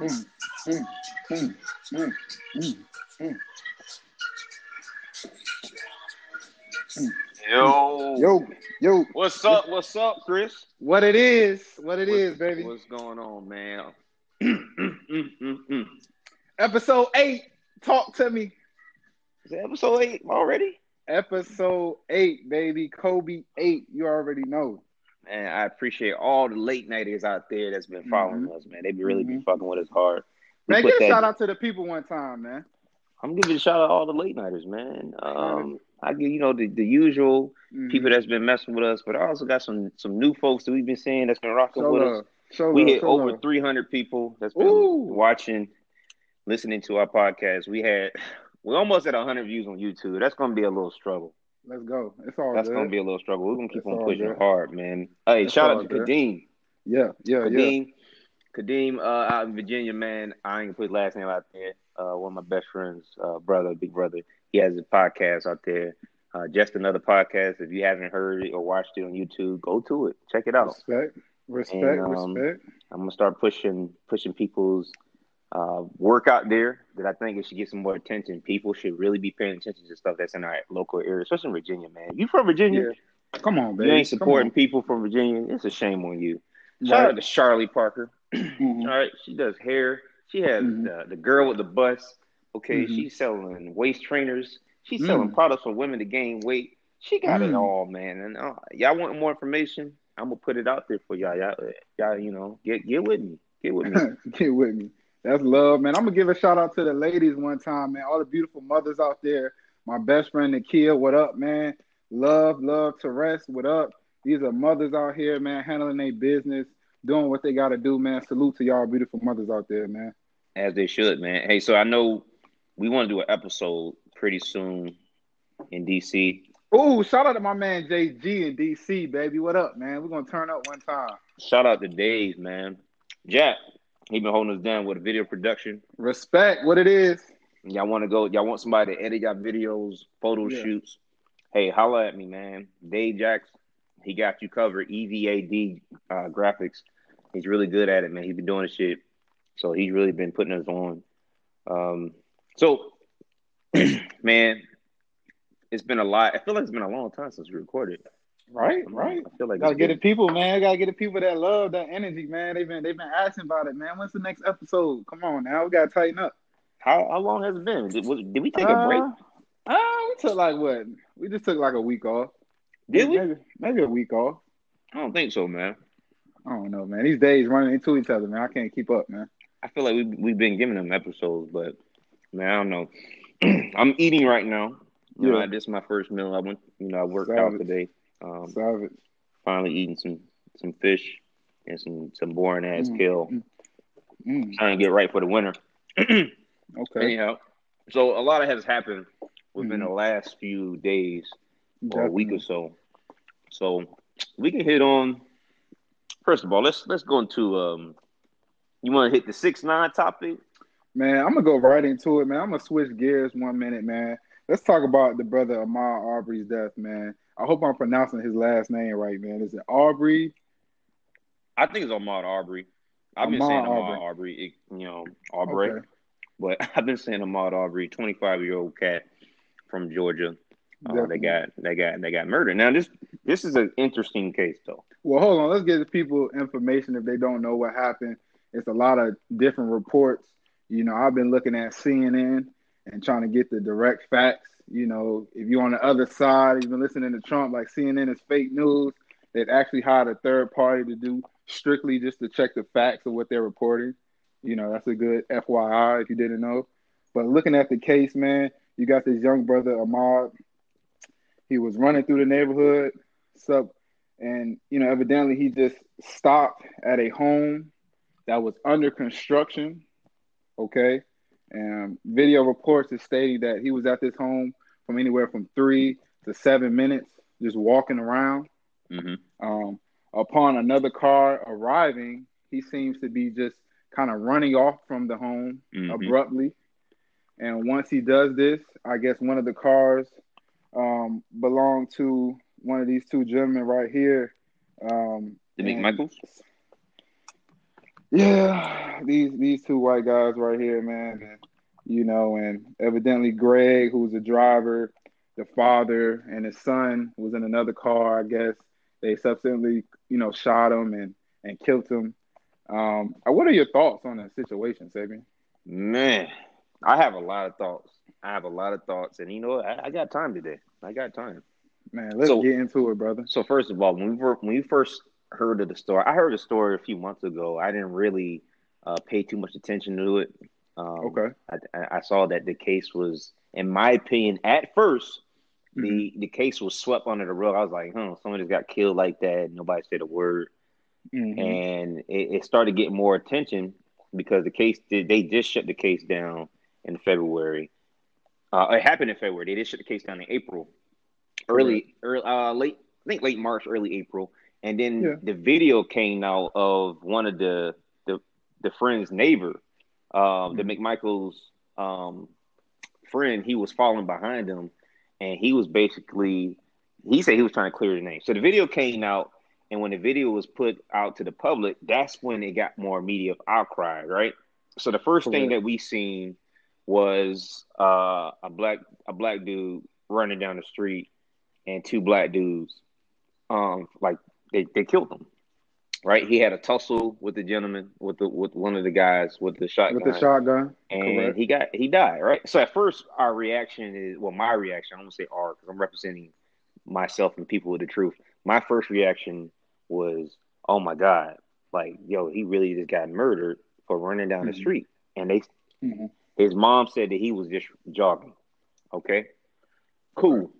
Mm, mm, mm, mm, mm, mm. Yo, Yo, yo, what's up? What's up, Chris? what it is, what it What- is, baby. What's going on, man? Episode eight. Talk to me. Is it episode eight already? Episode eight, baby. Kobe eight. You already know. Man, I appreciate all the late nighters out there that's been following us, man. They be really been Mhm. fucking with us hard. We Man, give a that- shout out to the people one time, man. I'm giving a shout out to all the late nighters, man. Um, I give you know the, the usual Mhm. people that's been messing with us, but I also got some some new folks that we've been seeing that's been rocking with us. love. Show We love, hit over love. 300 people that's been Ooh. watching, listening to our podcast. We had, we almost at 100 views on YouTube. That's going to be a little struggle. Let's go. It's all That's good. going to be a little struggle. We're going to keep It's on pushing good. hard, man. Hey, It's shout out to. Kadeem. yeah, yeah, yeah. Kadeem, Kadeem, uh, out in Virginia, man. I ain't gonna put his last name out there. Uh, one of my best friends, uh, brother, big brother. He has a podcast out there. Uh, just another podcast. If you haven't heard it or watched it on YouTube, go to it. Check it out. Respect, respect, And, um, respect. I'm gonna start pushing pushing people's uh, work out there that I think it should get some more attention. People should really be paying attention to stuff that's in our local area, especially in Virginia, man. You from Virginia? Yeah. Come on, baby. You ain't supporting people from Virginia. It's a shame on you. Shout out to Charlie Parker. Mhm. All right, she does hair. She has Mhm. the, the girl with the bus. Okay, Mhm. she's selling waist trainers. She's selling Mm. products for women to gain weight. She got it Mm. all, man. And uh, y'all want more information? I'm gonna put it out there for y'all. Y'all, y'all, you know, get get with me. Get with me. Get with me. That's love, man. I'm gonna give a shout out to the ladies one time, man. All the beautiful mothers out there. My best friend Nakia, what up, man? Love, love to rest. What up? These are mothers out here, man, handling their business, doing what they gotta do, man. Salute to y'all beautiful mothers out there, man. As they should, man. Hey, so I know we want to do an episode pretty soon in DC. Ooh, shout out to my man JG in DC, baby. What up, man? We're gonna turn up one time. Shout out to Dave, man. Jack, he been holding us down with video production. Respect what it is. Y'all want to go? Y'all want somebody to edit y'all videos, photo Yeah. shoots? Hey, holla at me, man. Dave Jacks, he got you covered. EVAD uh, graphics. He's really good at it, man. He's been doing this shit, so he's really been putting us on. Um, so, man, it's been a lot. I feel like it's been a long time since we recorded. Right, right. I feel like Gotta get been- the people, man. I gotta get the people that love that energy, man. They've been they've been asking about it, man. When's the next episode? Come on now, we gotta tighten up. How how long has it been? Did, was, did we take a break? Uh, uh, we took like what? We just took like a week off. Did we? Maybe, maybe a week off. I don't think so, man. I don't know, man. These days running into each other, man. I can't keep up, man. I feel like we we've been giving them episodes, but man, I don't know. I'm eating right now. You know, this is my first meal. I went, you know, I worked out today. Um, Savage. finally eating some some fish and some some boring ass Mm, kill. mm. Mm, Trying to get right for the winter. okay. Anyhow, so a lot of has happened within Mhm. the last few days or a week or so. So we can hit on. First of all, let's let's go into. Um, you want to hit the six nine topic? Man, I'm gonna go right into it, man. I'm gonna switch gears one minute, man. Let's talk about the brother Ahmaud Aubrey's death, man. I hope I'm pronouncing his last name right, man. Is it Aubrey? I think it's Ahmaud Aubrey. I've been saying Ahmaud Aubrey, it, you know, Aubrey, Okay. but I've been saying Ahmaud Aubrey, 25 year old cat from Georgia. Uh, they got they got they got murdered. Now this this is an interesting case though. Well, hold on. Let's give people information if they don't know what happened. It's a lot of different reports. You know, I've been looking at CNN and trying to get the direct facts. You know, if you're on the other side, you've been listening to Trump, like CNN is fake news. They've actually hired a third party to do strictly just to check the facts of what they're reporting. You know, that's a good FYI if you didn't know. But looking at the case, man, you got this young brother, Ahmaud. He was running through the neighborhood, sub and you know evidently he just stopped at a home that was under construction okay and video reports is stating that he was at this home from anywhere from three to seven minutes just walking around hmm um, upon another car arriving he seems to be just kind of running off from the home Mhm. abruptly and once he does this i guess one of the cars um, belonged to one of these two gentlemen right here. Um, McMichaels? Yeah, these these two white guys right here, man, and you know, and evidently Greg, who's a driver, the father and his son was in another car. I guess they subsequently, you know, shot him and and killed him. Um, what are your thoughts on that situation, Sabian? Man, I have a lot of thoughts. I have a lot of thoughts, and you know, I, I got time today. I got time. Man, let's so, get into it, brother. So first of all, when we were, when we first heard of the story, I heard the story a few months ago. I didn't really uh, pay too much attention to it. Um, okay. I, I, saw that the case was, in my opinion, at 1st mm-hmm. the the case was swept under the rug. I was like, huh, someone just got killed like that. Nobody said a word. Mm-hmm. And it, it, started getting more attention because the case did they just shut the case down in February. Uh, it happened in February. They did shut the case down in April, early, early, uh, late. I think late March, early April, and then yeah. the video came out of one of the the the friend's neighbor, uh, mm-hmm. the McMichael's um, friend. He was following behind him, and he was basically he said he was trying to clear his name. So the video came out, and when the video was put out to the public, that's when it got more media outcry, right? So the first thing that we seen was uh, a black a black dude running down the street and two black dudes um like they, they killed him. Right? He had a tussle with the gentleman, with the with one of the guys with the shotgun. With the shotgun. And Correct. he got he died, right? So at first our reaction is well, my reaction, I don't say our because I'm representing myself and people with the truth. My first reaction was, oh my God, like, yo, he really just got murdered for running down mm-hmm. the street. And they mm-hmm. His mom said that he was just jogging. Okay. Cool.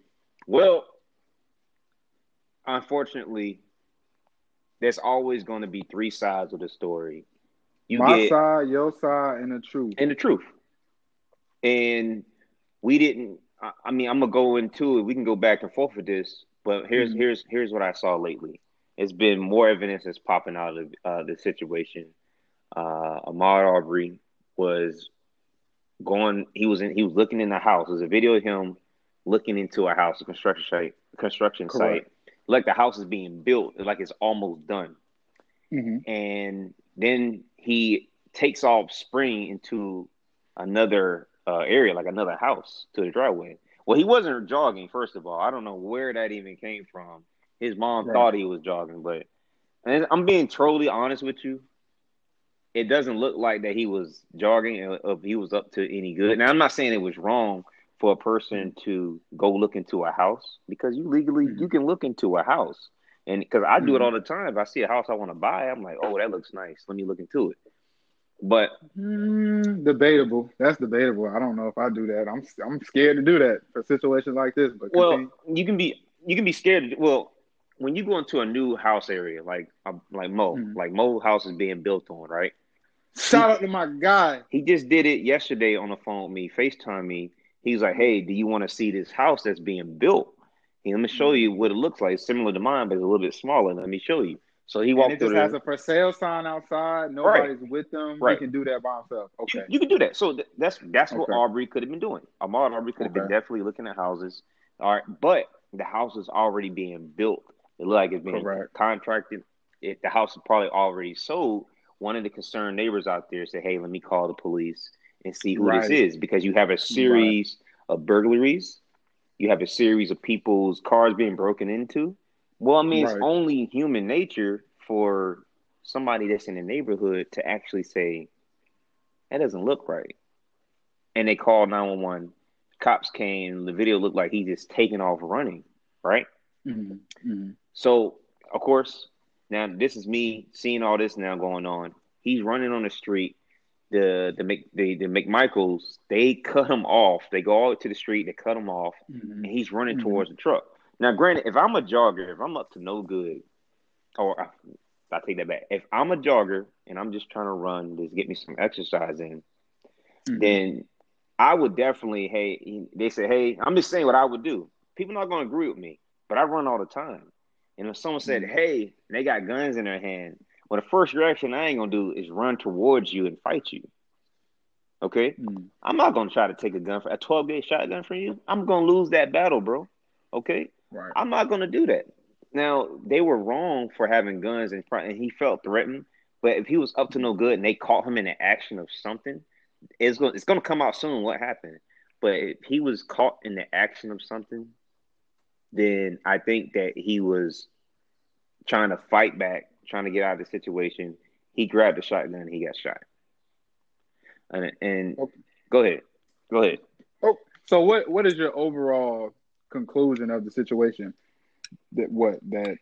Well, unfortunately, there's always going to be three sides of the story. You My get, side, your side, and the truth. And the truth. And we didn't. I, I mean, I'm gonna go into it. We can go back and forth with this, but here's mm-hmm. here's here's what I saw lately. It's been more evidence that's popping out of uh, the situation. Uh, Ahmaud Arbery was going. He was in. He was looking in the house. There's a video of him looking into a house, a construction site, construction Correct. site. Like the house is being built, like it's almost done. Mm-hmm. And then he takes off, spring into another uh, area, like another house, to the driveway. Well, he wasn't jogging. First of all, I don't know where that even came from. His mom right. thought he was jogging, but I'm being totally honest with you it doesn't look like that he was jogging if he was up to any good. Now I'm not saying it was wrong for a person to go look into a house because you legally mm-hmm. you can look into a house. And because I do it mm-hmm. all the time, if I see a house I want to buy, I'm like, oh, that looks nice. Let me look into it. But mm, debatable. That's debatable. I don't know if I do that. I'm I'm scared to do that for situations like this. But well, continue. you can be you can be scared. To, well, when you go into a new house area, like uh, like Mo, mm-hmm. like Mo house is being built on, right? Shout out to my guy. He just did it yesterday on the phone with me, FaceTime me. He's like, "Hey, do you want to see this house that's being built? Hey, let me show mm-hmm. you what it looks like. It's similar to mine, but it's a little bit smaller. Let me show you." So he walked and it just has a for sale sign outside. Nobody's right. with them. Right. He can do that by himself. Okay. You, you can do that. So th- that's that's okay. what Arbery could have been doing. Ahmaud Arbery could have okay. been definitely looking at houses. All right, but the house is already being built. It looked like it's being Correct. contracted. It, the house is probably already sold. One of the concerned neighbors out there said, "Hey, let me call the police and see who right. this is," because you have a series right. of burglaries. You have a series of people's cars being broken into. Well, I mean, right. it's only human nature for somebody that's in the neighborhood to actually say, "That doesn't look right," and they call nine one one. Cops came. The video looked like he just taking off running. Right. Mm-hmm. Mm-hmm. So, of course, now this is me seeing all this now going on. He's running on the street. The the Mc, the, the McMichaels they cut him off. They go out to the street. They cut him off, mm-hmm. and he's running mm-hmm. towards the truck. Now, granted, if I'm a jogger, if I'm up to no good, or I, I take that back. If I'm a jogger and I'm just trying to run, just get me some exercise in, mm-hmm. then I would definitely. Hey, they say, hey, I'm just saying what I would do. People not going to agree with me, but I run all the time. And if someone said, mm-hmm. "Hey," they got guns in their hand, well, the first reaction I ain't gonna do is run towards you and fight you. Okay, mm-hmm. I'm not gonna try to take a gun for a 12 gauge shotgun from you. I'm gonna lose that battle, bro. Okay, right. I'm not gonna do that. Now they were wrong for having guns in front, and he felt threatened. But if he was up to no good and they caught him in the action of something, it's going it's going to come out soon what happened. But if he was caught in the action of something, then I think that he was trying to fight back, trying to get out of the situation. He grabbed the shotgun and he got shot. And, and okay. go ahead, go ahead. Oh, so what what is your overall conclusion of the situation? That what that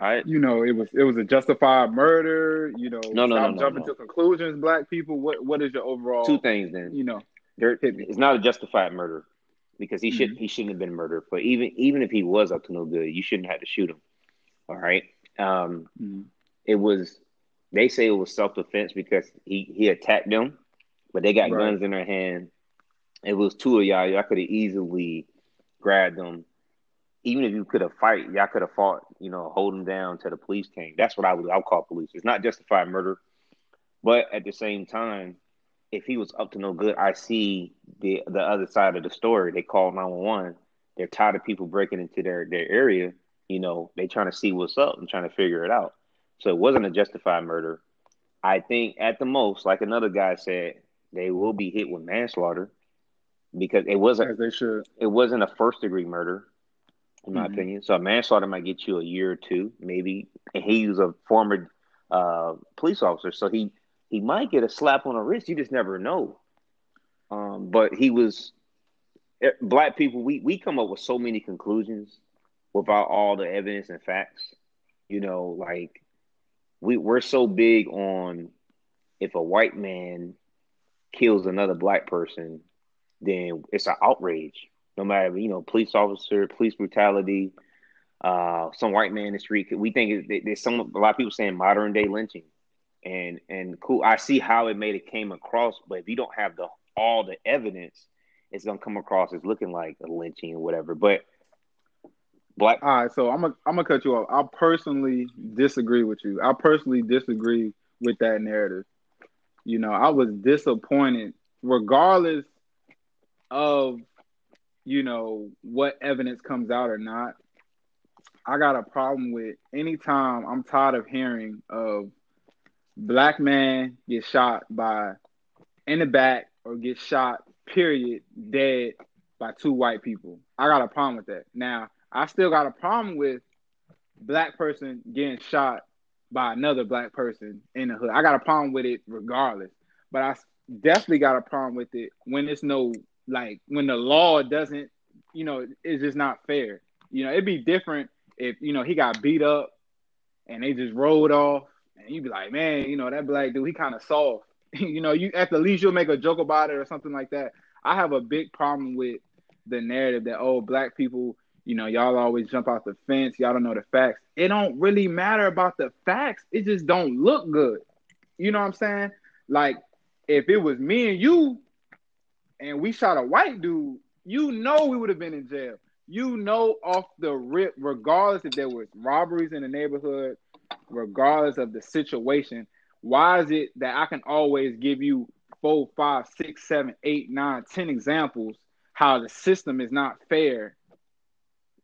I you know it was it was a justified murder. You know, no, no, no, no jumping no. to conclusions. Black people. What what is your overall two things? Then you know, there, it's not a justified murder because he should mm-hmm. he shouldn't have been murdered. But even even if he was up to no good, you shouldn't have to shoot him. All right. Um, mm-hmm. It was. They say it was self defense because he he attacked them, but they got right. guns in their hand. It was two of y'all. Y'all could have easily grabbed them. Even if you could have fight, y'all could have fought. You know, hold them down till the police came. That's what I would. I'll call police. It's not justified murder, but at the same time, if he was up to no good, I see the the other side of the story. They call nine one one. They're tired of people breaking into their their area. You know, they trying to see what's up and trying to figure it out. So it wasn't a justified murder. I think at the most, like another guy said, they will be hit with manslaughter because it wasn't. As they should. It wasn't a first degree murder, in my mm-hmm. opinion. So manslaughter might get you a year or two, maybe. And he was a former uh, police officer, so he he might get a slap on the wrist. You just never know. Um, but he was eh, black people. We we come up with so many conclusions without all the evidence and facts. You know, like we we're so big on if a white man kills another black person, then it's an outrage. No matter you know, police officer, police brutality, uh, some white man in the street. We think there's some a lot of people saying modern day lynching and and cool. I see how it made it came across, but if you don't have the all the evidence, it's gonna come across as looking like a lynching or whatever. But black. All right, so I'm gonna I'm gonna cut you off. I personally disagree with you. I personally disagree with that narrative. You know, I was disappointed, regardless of you know what evidence comes out or not. I got a problem with anytime I'm tired of hearing of black man get shot by in the back or get shot, period, dead by two white people. I got a problem with that. Now, I still got a problem with black person getting shot by another black person in the hood. I got a problem with it regardless. But I definitely got a problem with it when it's no like when the law doesn't, you know, it's just not fair. You know, it'd be different if, you know, he got beat up and they just rolled off and you'd be like, man, you know, that black dude, he kind of soft. you know, you at the least you'll make a joke about it or something like that. I have a big problem with the narrative that oh, black people, you know, y'all always jump off the fence, y'all don't know the facts. It don't really matter about the facts. It just don't look good. You know what I'm saying? Like if it was me and you and we shot a white dude, you know we would have been in jail. You know off the rip, regardless if there was robberies in the neighborhood, regardless of the situation. Why is it that I can always give you four, five, six, seven, eight, nine, ten examples how the system is not fair,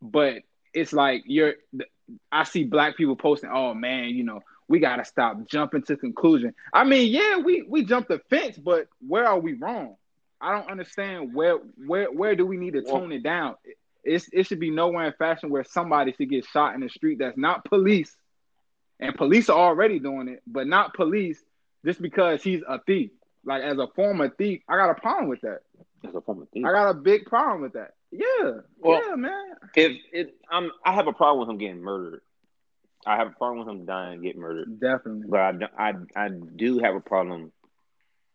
but it's like you're. I see black people posting, "Oh man, you know, we gotta stop jumping to conclusion." I mean, yeah, we we jumped the fence, but where are we wrong? I don't understand where where where do we need to tone it down? It's, it should be nowhere in fashion where somebody should get shot in the street that's not police and police are already doing it, but not police just because he's a thief. Like as a former thief, I got a problem with that. As a former thief, I got a big problem with that. Yeah, well, yeah, man. If it, I'm, I have a problem with him getting murdered. I have a problem with him dying and getting murdered. Definitely. But I, I, I do have a problem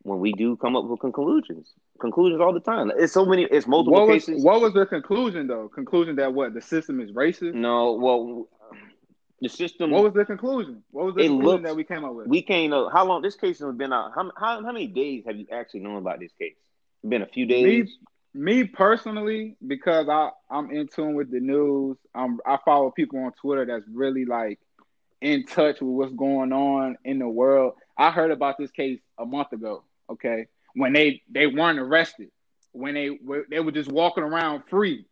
when we do come up with conclusions. Conclusions all the time. It's so many. It's multiple what was, cases. What was the conclusion though? Conclusion that what the system is racist? No. Well, the system. What was the conclusion? What was the conclusion looked, that we came up with? We can't know how long this case has been out. How, how how many days have you actually known about this case? It's been a few days. Me, me personally, because I I'm in tune with the news. I'm I follow people on Twitter that's really like in touch with what's going on in the world. I heard about this case a month ago. Okay, when they they weren't arrested, when they were they were just walking around free.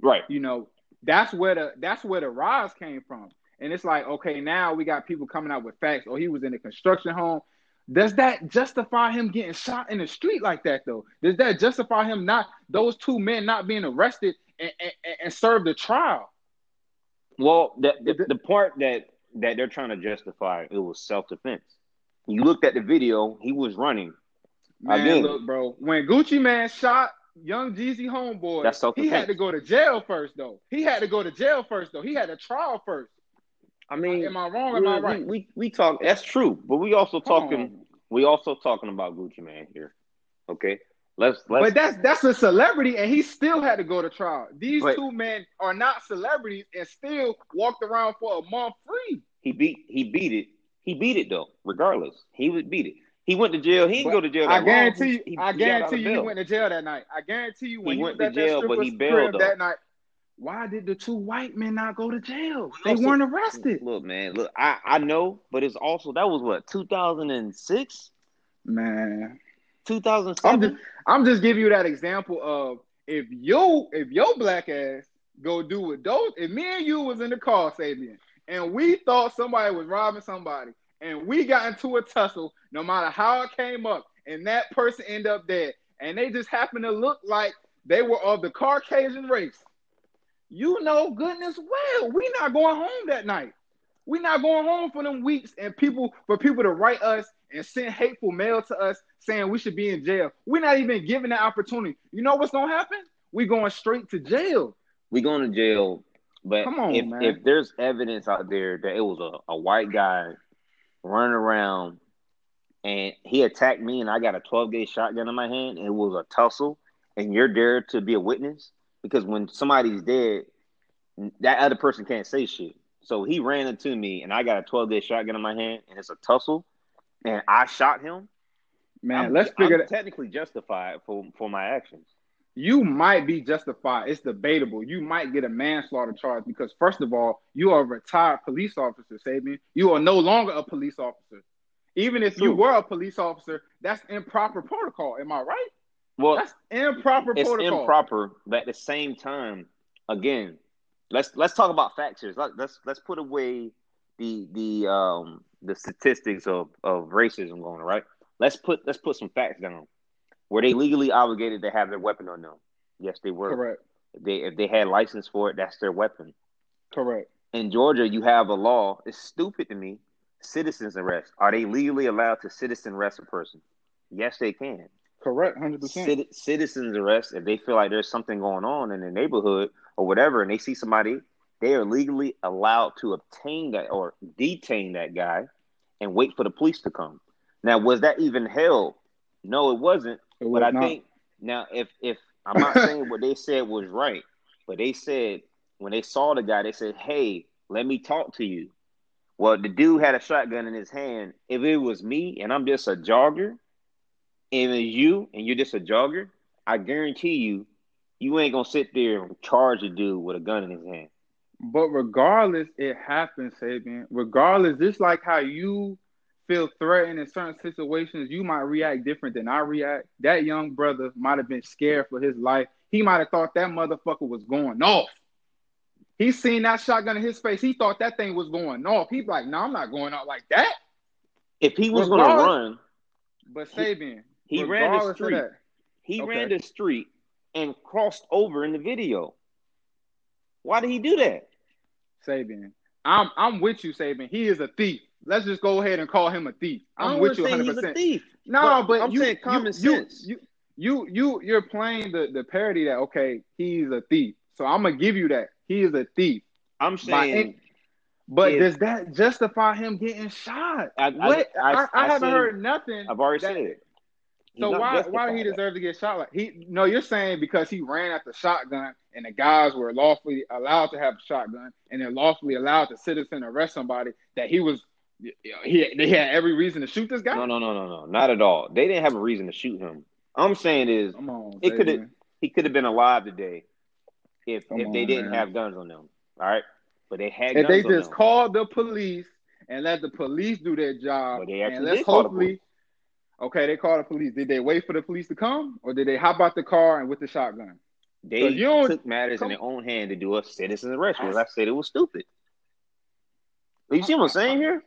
Right. You know, that's where the that's where the rise came from. and it's like, okay, now we got people coming out with facts, or he was in a construction home. Does that justify him getting shot in the street like that, though? Does that justify him not those two men not being arrested and, and, and served a trial? Well, the, the, the part that that they're trying to justify it was self defense. You looked at the video; he was running. Man, Again, look, bro. When Gucci Mane shot young Jeezy homeboy, That's he had to go to jail first, though. He had to go to jail first, though. He had a trial first. I uh, mean, am I wrong? Am we, I right? We, we, we talk. That's true, but we also talking. We also talking about Gucci Mane here. Okay, let's let's. But that's that's a celebrity, and he still had to go to trial. These but, two men are not celebrities, and still walked around for a month free. He beat he beat it. He beat it though. Regardless, he would beat it. He went to jail. He didn't go to jail. I guarantee you. He, I guarantee you, he went to jail that night. I guarantee you, when he, he went to jail, but he bailed that night. Why did the two white men not go to jail? They weren't arrested. Look, man, look, I, I know, but it's also that was what 2006. Man, 2007. I'm just, I'm just giving you that example of if you if your black ass go do what those if me and you was in the car, Sabian, and we thought somebody was robbing somebody, and we got into a tussle, no matter how it came up, and that person ended up dead, and they just happened to look like they were of the Caucasian race you know goodness well we not going home that night. We not going home for them weeks and people for people to write us and send hateful mail to us saying we should be in jail. We're not even given the opportunity. You know what's gonna happen? We going straight to jail. We going to jail. But Come on, if, man. if there's evidence out there that it was a, a white guy running around and he attacked me and I got a 12 gauge shotgun in my hand and it was a tussle and you're there to be a witness, because when somebody's dead, that other person can't say shit. So he ran into me, and I got a 12 gauge shotgun in my hand, and it's a tussle, and I shot him. Man, I'm, let's figure I'm technically justified for for my actions. You might be justified. It's debatable. You might get a manslaughter charge because, first of all, you are a retired police officer, Sabian. You are no longer a police officer. Even if you were a police officer, that's improper protocol. Am I right? Well, that's improper it's protocol. improper, but at the same time, again, let's let's talk about facts here. Let's let's put away the the um the statistics of of racism going right. Let's put let's put some facts down. Were they legally obligated to have their weapon on them? Yes, they were. Correct. If they if they had license for it, that's their weapon. Correct. In Georgia, you have a law. It's stupid to me. Citizens arrest. Are they legally allowed to citizen arrest a person? Yes, they can. Correct, hundred percent. Citizens arrest if they feel like there's something going on in the neighborhood or whatever, and they see somebody, they are legally allowed to obtain that or detain that guy and wait for the police to come. Now, was that even held? No, it wasn't. It was but I not. think now, if if I'm not saying what they said was right, but they said when they saw the guy, they said, "Hey, let me talk to you." Well, the dude had a shotgun in his hand. If it was me and I'm just a jogger, and you and you're just a jogger, I guarantee you, you ain't gonna sit there and charge a dude with a gun in his hand. But regardless, it happens, Sabian. Regardless, just like how you feel threatened in certain situations, you might react different than I react. That young brother might have been scared for his life. He might have thought that motherfucker was going off. He seen that shotgun in his face. He thought that thing was going off. He's like, "No, nah, I'm not going out like that." If he was going to run, but Sabian, he ran the street. He okay. ran the street and crossed over in the video. Why did he do that? Sabian. I'm I'm with you, Sabian. He is a thief. Let's just go ahead and call him a thief. I'm with you 100. percent No, but, but I'm you, saying common you, sense. You, you you you're playing the the parody that okay, he's a thief. So I'm gonna give you that he is a thief. I'm saying, but does that justify him getting shot? I, what? I, I, I haven't heard nothing. I've already that, said it. So why why did he deserve to get shot? Like he no, you're saying because he ran at the shotgun and the guys were lawfully allowed to have a shotgun and they're lawfully allowed to citizen arrest somebody that he was he they had every reason to shoot this guy. No, no, no, no, no, not at all. They didn't have a reason to shoot him. I'm saying is on, it could have he could have been alive today if Come if they on, didn't man. have guns on them. All right, but they had. And they just called the police and let the police do their job. But they actually and let's hopefully Okay, they called the police. Did they wait for the police to come, or did they hop out the car and with the shotgun? They took matters come, in their own hand to do a citizen arrest. Because I said it was stupid. You see what I'm saying here?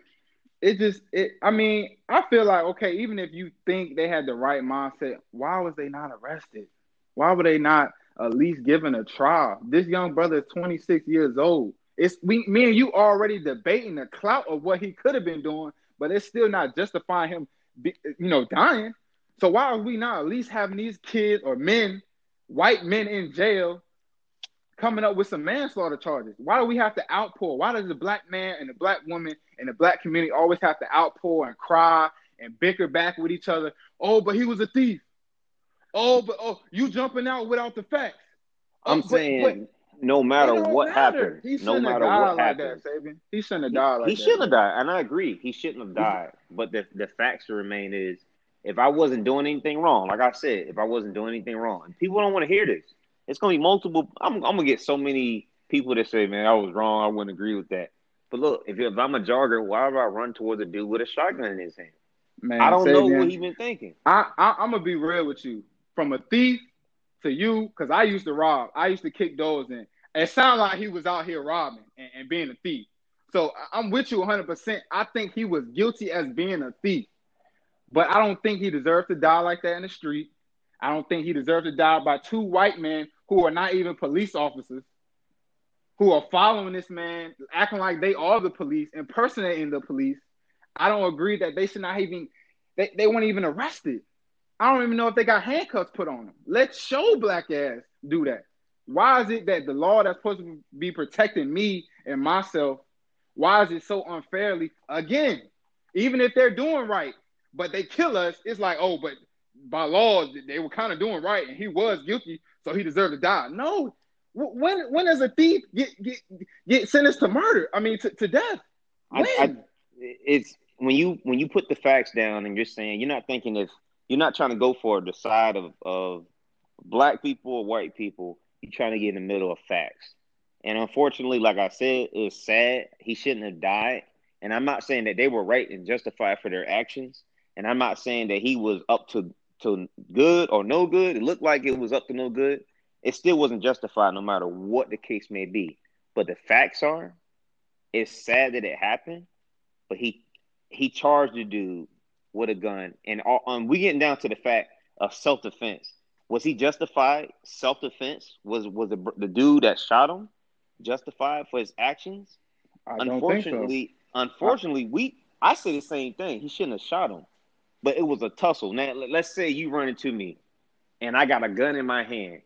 It just it. I mean, I feel like okay, even if you think they had the right mindset, why was they not arrested? Why were they not at least given a trial? This young brother is 26 years old. It's we, me and you already debating the clout of what he could have been doing, but it's still not justifying him, be, you know, dying. So why are we not at least having these kids or men, white men in jail, coming up with some manslaughter charges? Why do we have to outpour? Why does the black man and the black woman and the black community always have to outpour and cry and bicker back with each other? Oh, but he was a thief. Oh, but oh, you jumping out without the facts. I'm oh, but, saying but no matter what matter. happened, he no shouldn't have matter died what like happened, that. He shouldn't have he, died like he shouldn't have died, and I agree, he shouldn't have died. But the the facts to remain is, if I wasn't doing anything wrong, like I said, if I wasn't doing anything wrong, people don't want to hear this. It's gonna be multiple. I'm, I'm gonna get so many people that say, "Man, I was wrong. I wouldn't agree with that." But look, if, if I'm a jogger, why would I run towards a dude with a shotgun in his hand? Man, I don't know what he been thinking. I, I I'm gonna be real with you. From a thief to you, because I used to rob. I used to kick doors in. It sounded like he was out here robbing and, and being a thief. So I'm with you 100. percent I think he was guilty as being a thief, but I don't think he deserved to die like that in the street. I don't think he deserved to die by two white men who are not even police officers, who are following this man, acting like they are the police, impersonating the police. I don't agree that they should not even they, they weren't even arrested. I don't even know if they got handcuffs put on them. Let's show black ass do that. Why is it that the law that's supposed to be protecting me and myself, why is it so unfairly again? Even if they're doing right, but they kill us, it's like, oh, but by law they were kind of doing right, and he was guilty, so he deserved to die. No, when when does a thief get get get sentenced to murder? I mean, to, to death. When? I, I, it's when you when you put the facts down and you're saying you're not thinking if you're not trying to go for the side of of black people or white people. You're trying to get in the middle of facts. And unfortunately, like I said, it was sad. He shouldn't have died. And I'm not saying that they were right and justified for their actions. And I'm not saying that he was up to to good or no good. It looked like it was up to no good. It still wasn't justified, no matter what the case may be. But the facts are, it's sad that it happened. But he he charged the dude with a gun, and all, um, we getting down to the fact of self defense. Was he justified? Self defense was was the the dude that shot him justified for his actions? I don't think so. unfortunately, unfortunately, we I say the same thing. He shouldn't have shot him, but it was a tussle. Now, let's say you run into me, and I got a gun in my hand,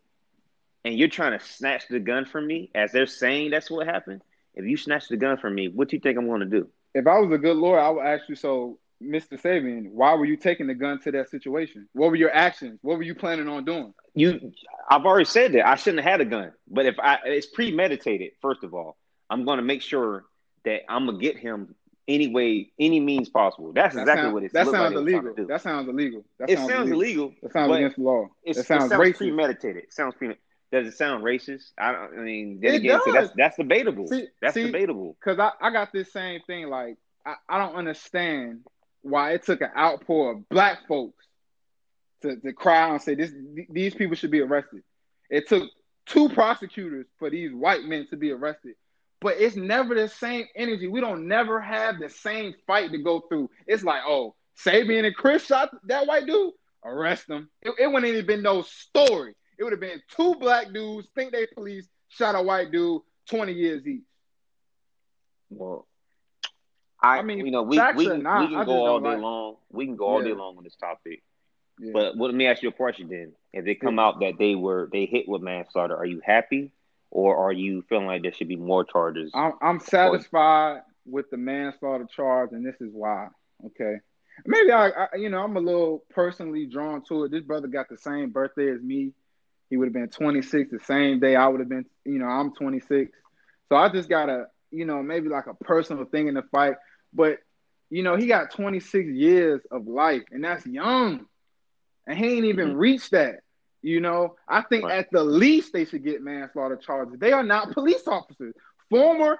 and you're trying to snatch the gun from me, as they're saying that's what happened. If you snatch the gun from me, what do you think I'm going to do? If I was a good lawyer, I would ask you, so, Mr. Sabian, why were you taking the gun to that situation? What were your actions? What were you planning on doing? You, I've already said that I shouldn't have had a gun, but if I, it's premeditated. First of all, I'm going to make sure that I'm gonna get him any way, any means possible. That's That exactly sound- what it That like sounds trying illegal. That sounds illegal. That it sounds illegal. That sounds against the law. That sounds it sounds racist. premeditated. It sounds premeditated. Does it sound racist? I don't. I mean, then It again, that's that's debatable. See- that's see, debatable. Cause I, I got this same thing. Like I, I don't understand why it took an outpour of black folks to, to cry and say this these people should be arrested. It took two prosecutors for these white men to be arrested. But it's never the same energy. We don't never have the same fight to go through. It's like, oh, Sabian and Chris shot that white dude, arrest them. It, it wouldn't even been no story. It would have been two black dudes think they police shot a white dude, 20 years each. Well, I, I mean, you know, we we can, not, we can go all day like- long. We can go all day long on this topic. Yeah. But well, let me ask you a question then. If they come out that they were they hit with manslaughter, are you happy, or are you feeling like there should be more charges? I'm I'm satisfied with the manslaughter charge, and this is why. Okay, maybe I, I, you know, I'm a little personally drawn to it. This brother got the same birthday as me. He would have been 26 the same day I would have been. You know, I'm 26, so I just got a, you know, maybe like a personal thing in the fight. But you know, he got 26 years of life, and that's young, and he ain't even Mhm. reached that. You know, I think Right. at the least they should get manslaughter charges. They are not police officers. Former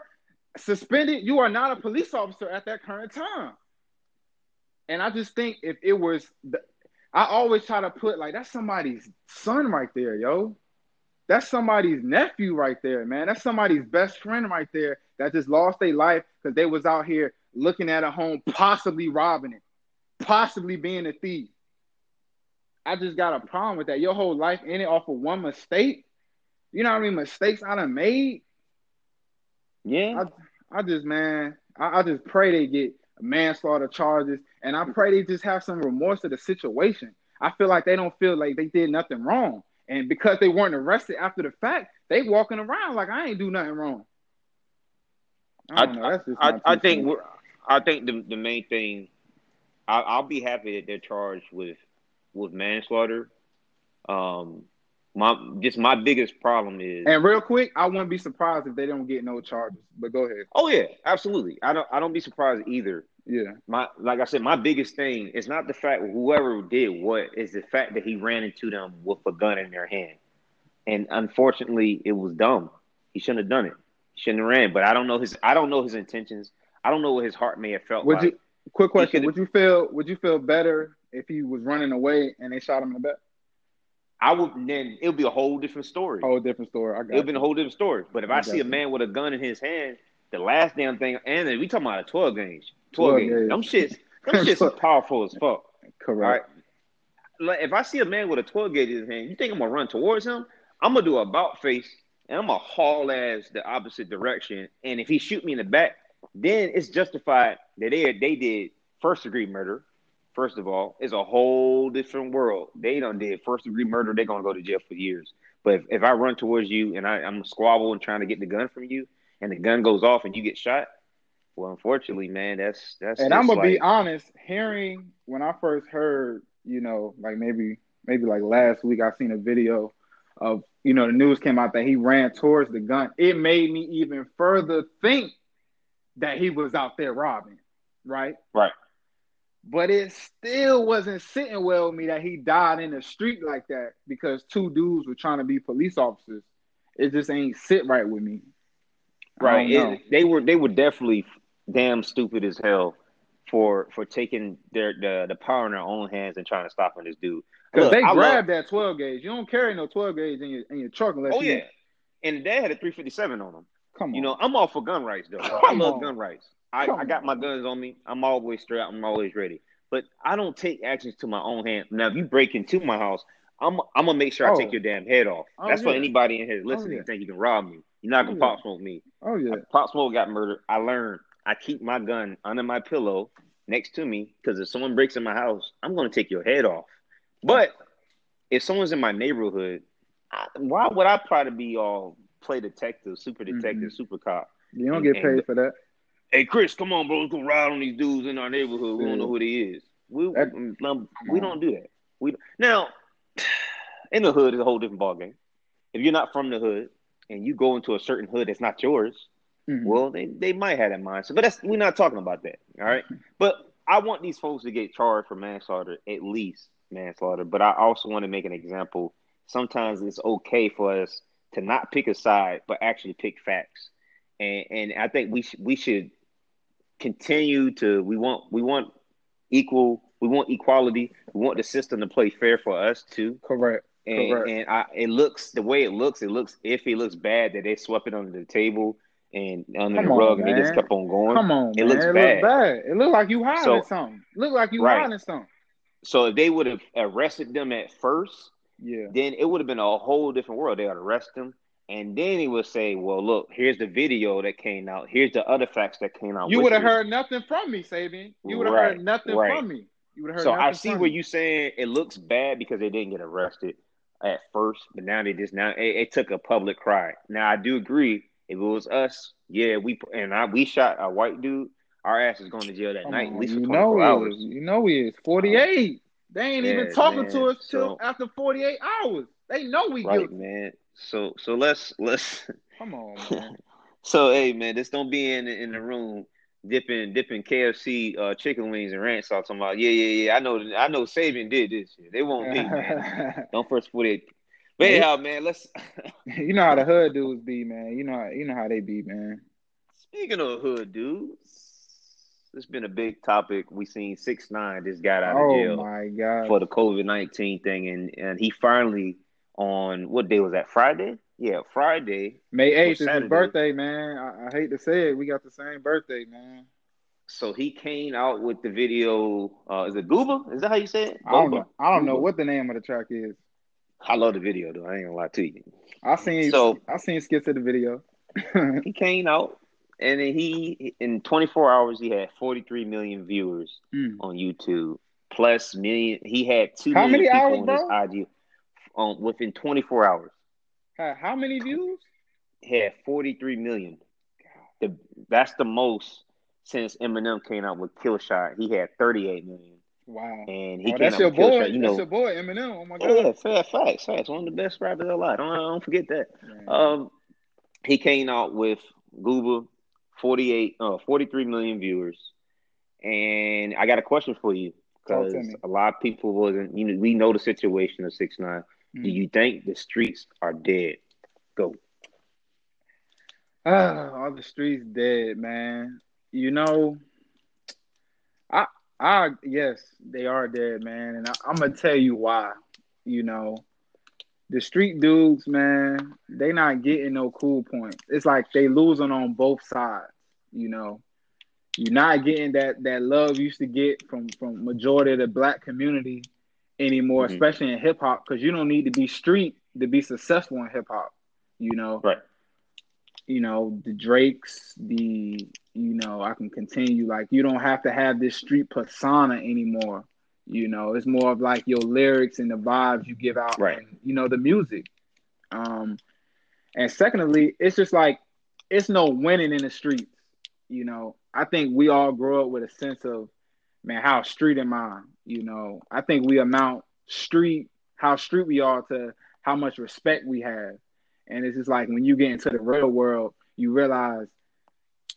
suspended, you are not a police officer at that current time. And I just think if it was, the, I always try to put like that's somebody's son right there, yo. that's somebody's nephew right there, man. That's somebody's best friend right there that just lost their life because they was out here looking at a home, possibly robbing it, possibly being a thief. I just got a problem with that. Your whole life in it off of one mistake. You know what I mean? mistakes I done made? Yeah. I, I just man, I, I just pray they get manslaughter charges, and I pray they just have some remorse of the situation. I feel like they don't feel like they did nothing wrong. And because they weren't arrested after the fact, they walking around like I ain't do nothing wrong. I, I, I, I think I think the the main thing I, will be happy that they're charged with with manslaughter. Um, my just my biggest problem is and real quick, I wouldn't be surprised if they don't get no charges. But go ahead. Oh yeah, absolutely. I don't I don't be surprised either. Yeah. My like I said, my biggest thing is not the fact whoever did what is the fact that he ran into them with a gun in their hand. And unfortunately it was dumb. He shouldn't have done it. He shouldn't have ran. But I don't know his I don't know his intentions. I don't know what his heart may have felt would like. You, quick question. Would you feel would you feel better if he was running away and they shot him in the back? I would then it would be a whole different story. Whole different story. I got it would be a whole different story. But if I, I see you. a man with a gun in his hand, the last damn thing, and we talking about a twelve gauge. 12 gauge. Them shits, them shits are powerful as fuck. Correct. Like if I see a man with a 12 gauge in his hand, you think I'm gonna run towards him? I'm gonna do a about face and I'm gonna haul ass the opposite direction. And if he shoot me in the back, then it's justified that they they did first degree murder. First of all, it's a whole different world. They don't did first degree murder. They're gonna go to jail for years. But if, if I run towards you and I, I'm squabbling trying to get the gun from you, and the gun goes off and you get shot, well, unfortunately, man, that's that's. And I'm gonna like, be honest. Hearing when I first heard, you know, like maybe maybe like last week, I seen a video of you know the news came out that he ran towards the gun. It made me even further think that he was out there robbing, right? Right. But it still wasn't sitting well with me that he died in the street like that because two dudes were trying to be police officers. It just ain't sit right with me. Right. It, they were they were definitely damn stupid as hell for for taking their the, the power in their own hands and trying to stop on this dude. Because they grabbed love, that twelve gauge. You don't carry no twelve gauge in your in your truck unless. Oh you, yeah, and they had a three fifty seven on them. Come on. You know, I'm all for gun rights though. Come I love on. gun rights. I, I got my guns on me. I'm always straight. I'm always ready. But I don't take actions to my own hand. Now, if you break into my house, I'm I'm gonna make sure oh. I take oh. your damn head off. Oh, That's yeah. for anybody in here oh, listening oh, yeah. think you can rob me. You're not gonna oh, pop smoke me. Oh yeah. Pop smoke got murdered. I learned. I keep my gun under my pillow next to me because if someone breaks in my house, I'm gonna take your head off. But if someone's in my neighborhood, I, why would I try to be all play detective, super detective, mm-hmm. super cop? You don't and, get paid and, for that. Hey Chris, come on, bro, let's go ride on these dudes in our neighborhood. We don't know who they is. We that, um, we don't do that. We now in the hood is a whole different ballgame. If you're not from the hood and you go into a certain hood that's not yours, mm-hmm. well, they, they might have that mindset. But that's we're not talking about that. All right. But I want these folks to get charged for manslaughter, at least manslaughter. But I also want to make an example. Sometimes it's okay for us to not pick a side, but actually pick facts. And and I think we should we should continue to we want we want equal we want equality. We want the system to play fair for us too. Correct. And, Correct. and I, it looks the way it looks. It looks if it looks bad that they swept it under the table and under Come the rug, on, and they just kept on going. Come on, it man. looks it bad. Bad. It looked like you hiding so, something. Look like you right. hiding something. So if they would have arrested them at first, yeah, then it would have been a whole different world. They would arrest them, and then he would say, "Well, look, here's the video that came out. Here's the other facts that came out." You would have heard nothing from me, Sabian. You would have right, heard nothing right. from me. You would have heard. So I see where you saying it looks bad because they didn't get arrested at first, but now they just now it, it, took a public cry. Now I do agree. If it was us, yeah, we and I we shot a white dude. Our ass is going to jail that Come night on, at least for twenty four hours. You know he is um, forty eight. They ain't yeah, even talking man. to us till so, after forty eight hours. They know we right, guilty. man. So so let's let's. Come on, man. so hey, man, just don't be in in the room dipping dipping KFC uh, chicken wings and ranch sauce. I'm like, yeah, yeah, yeah. I know, I know. Sabian did this. Shit. They won't be, man. Don't first put it. But anyhow, man, let's. you know how the hood dudes be, man. You know, you know how they be, man. Speaking of hood dudes, it's been a big topic. We seen six nine just got out of jail. Oh my god! For the COVID nineteen thing, and and he finally on what day was that? Friday? Yeah, Friday. May eighth is his birthday, man. I, I, hate to say it, we got the same birthday, man. So he came out with the video. Uh, is it Gooba? Is that how you say it? I don't know. I don't know what the name of the track is. I love the video though. I ain't gonna lie to you. I seen so I seen skits of the video. he came out and he in 24 hours he had 43 million viewers mm. on YouTube plus million. He had two how many hours, on bro? his IG on within 24 hours. How many views? He had 43 million. The that's the most since Eminem came out with Kill Shot. He had 38 million. Wow. And he oh, that's your boy. Shot. You that's know, your boy Eminem. Oh my god. Yeah, fair facts, facts. One of the best rappers alive. Don't don't forget that. Man. Um, he came out with Gooba, 48, uh, 43 million viewers. And I got a question for you because a lot of people wasn't. You know, we know the situation of six nine. Mm. Do you think the streets are dead? Go. Ah, all the streets dead, man. You know, I, I, yes, they are dead, man, and I, I'm gonna tell you why. You know, the street dudes, man, they not getting no cool points. It's like they losing on both sides. You know, you're not getting that that love you used to get from from majority of the black community anymore, mm-hmm. especially in hip hop, because you don't need to be street to be successful in hip hop. You know, right? You know the Drakes, the you know I can continue. Like you don't have to have this street persona anymore. You know, it's more of like your lyrics and the vibes you give out, right? And, you know the music. Um, and secondly, it's just like it's no winning in the streets. You know, I think we all grow up with a sense of, man, how street am I? You know, I think we amount street, how street we are to how much respect we have. And it's just like when you get into the real world, you realize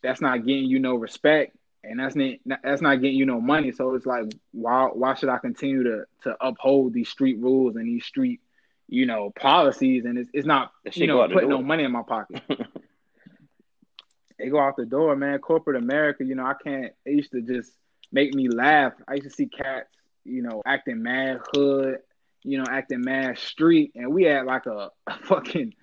that's not getting you no respect and that's not that's not getting you no money. So it's like why why should I continue to to uphold these street rules and these street you know policies and it's, it's not you know putting no money in my pocket. they go out the door, man. Corporate America, you know, I can't. It used to just make me laugh. I used to see cats, you know, acting mad hood, you know, acting mad street, and we had like a, a fucking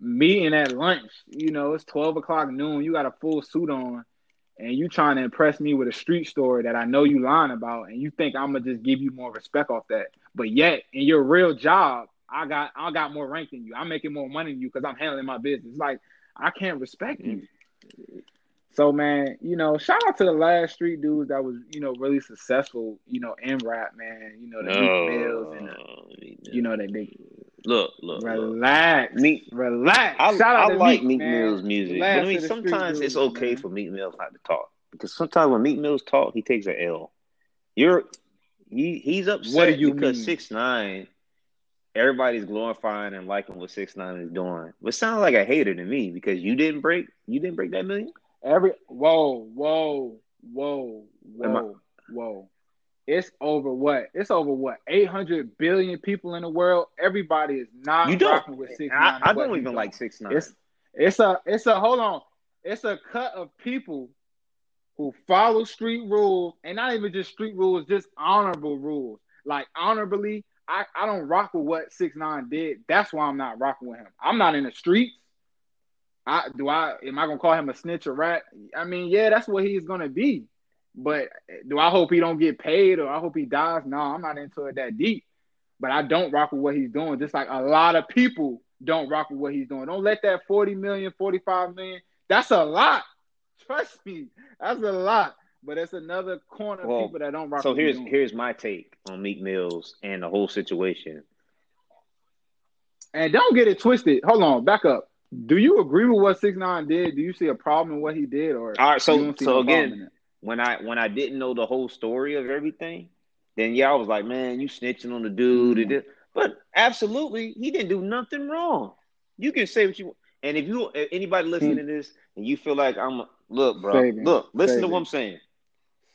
meeting at lunch. You know, it's twelve o'clock noon. You got a full suit on, and you trying to impress me with a street story that I know you lying about, and you think I'm gonna just give you more respect off that. But yet, in your real job, I got I got more rank than you. I'm making more money than you because I'm handling my business. Like I can't respect you. So man, you know, shout out to the last street dudes that was, you know, really successful, you know, in rap, man. You know, the no, Mills and the, you know that they look, look, relax, look. Meek, relax. I, shout out I to like Meek, Meek Mill's music, but I mean, sometimes it's okay man. for Meek Mills not to talk because sometimes when Meek Mills talk, he takes an L. You're he he's upset what do you because six nine everybody's glorifying and liking what six nine is doing. But sounds like a hater to me because you didn't break you didn't break that million. Every whoa whoa whoa whoa whoa. It's over what? It's over what? Eight hundred billion people in the world. Everybody is not you don't, rocking with six nine. I, I don't even like six nine. It's it's a it's a hold on. It's a cut of people who follow street rules and not even just street rules, just honorable rules. Like honorably I, I don't rock with what six nine did. That's why I'm not rocking with him. I'm not in the streets. I do I am I gonna call him a snitch or rat? I mean, yeah, that's what he's gonna be. But eh, do I hope he don't get paid or I hope he dies? No, I'm not into it that deep. But I don't rock with what he's doing. Just like a lot of people don't rock with what he's doing. Don't let that 40 million, 45 million. That's a lot. Trust me, that's a lot. But it's another corner well, of people that don't rock. So here's here's my take on Meek Mills and the whole situation. And don't get it twisted. Hold on, back up. Do you agree with what Six Nine did? Do you see a problem in what he did, or all right? So so again, when I when I didn't know the whole story of everything, then yeah, I was like, man, you snitching on the dude. Mm-hmm. But absolutely, he didn't do nothing wrong. You can say what you want. And if you if anybody listening mm-hmm. to this and you feel like I'm look, bro, look, listen to what I'm saying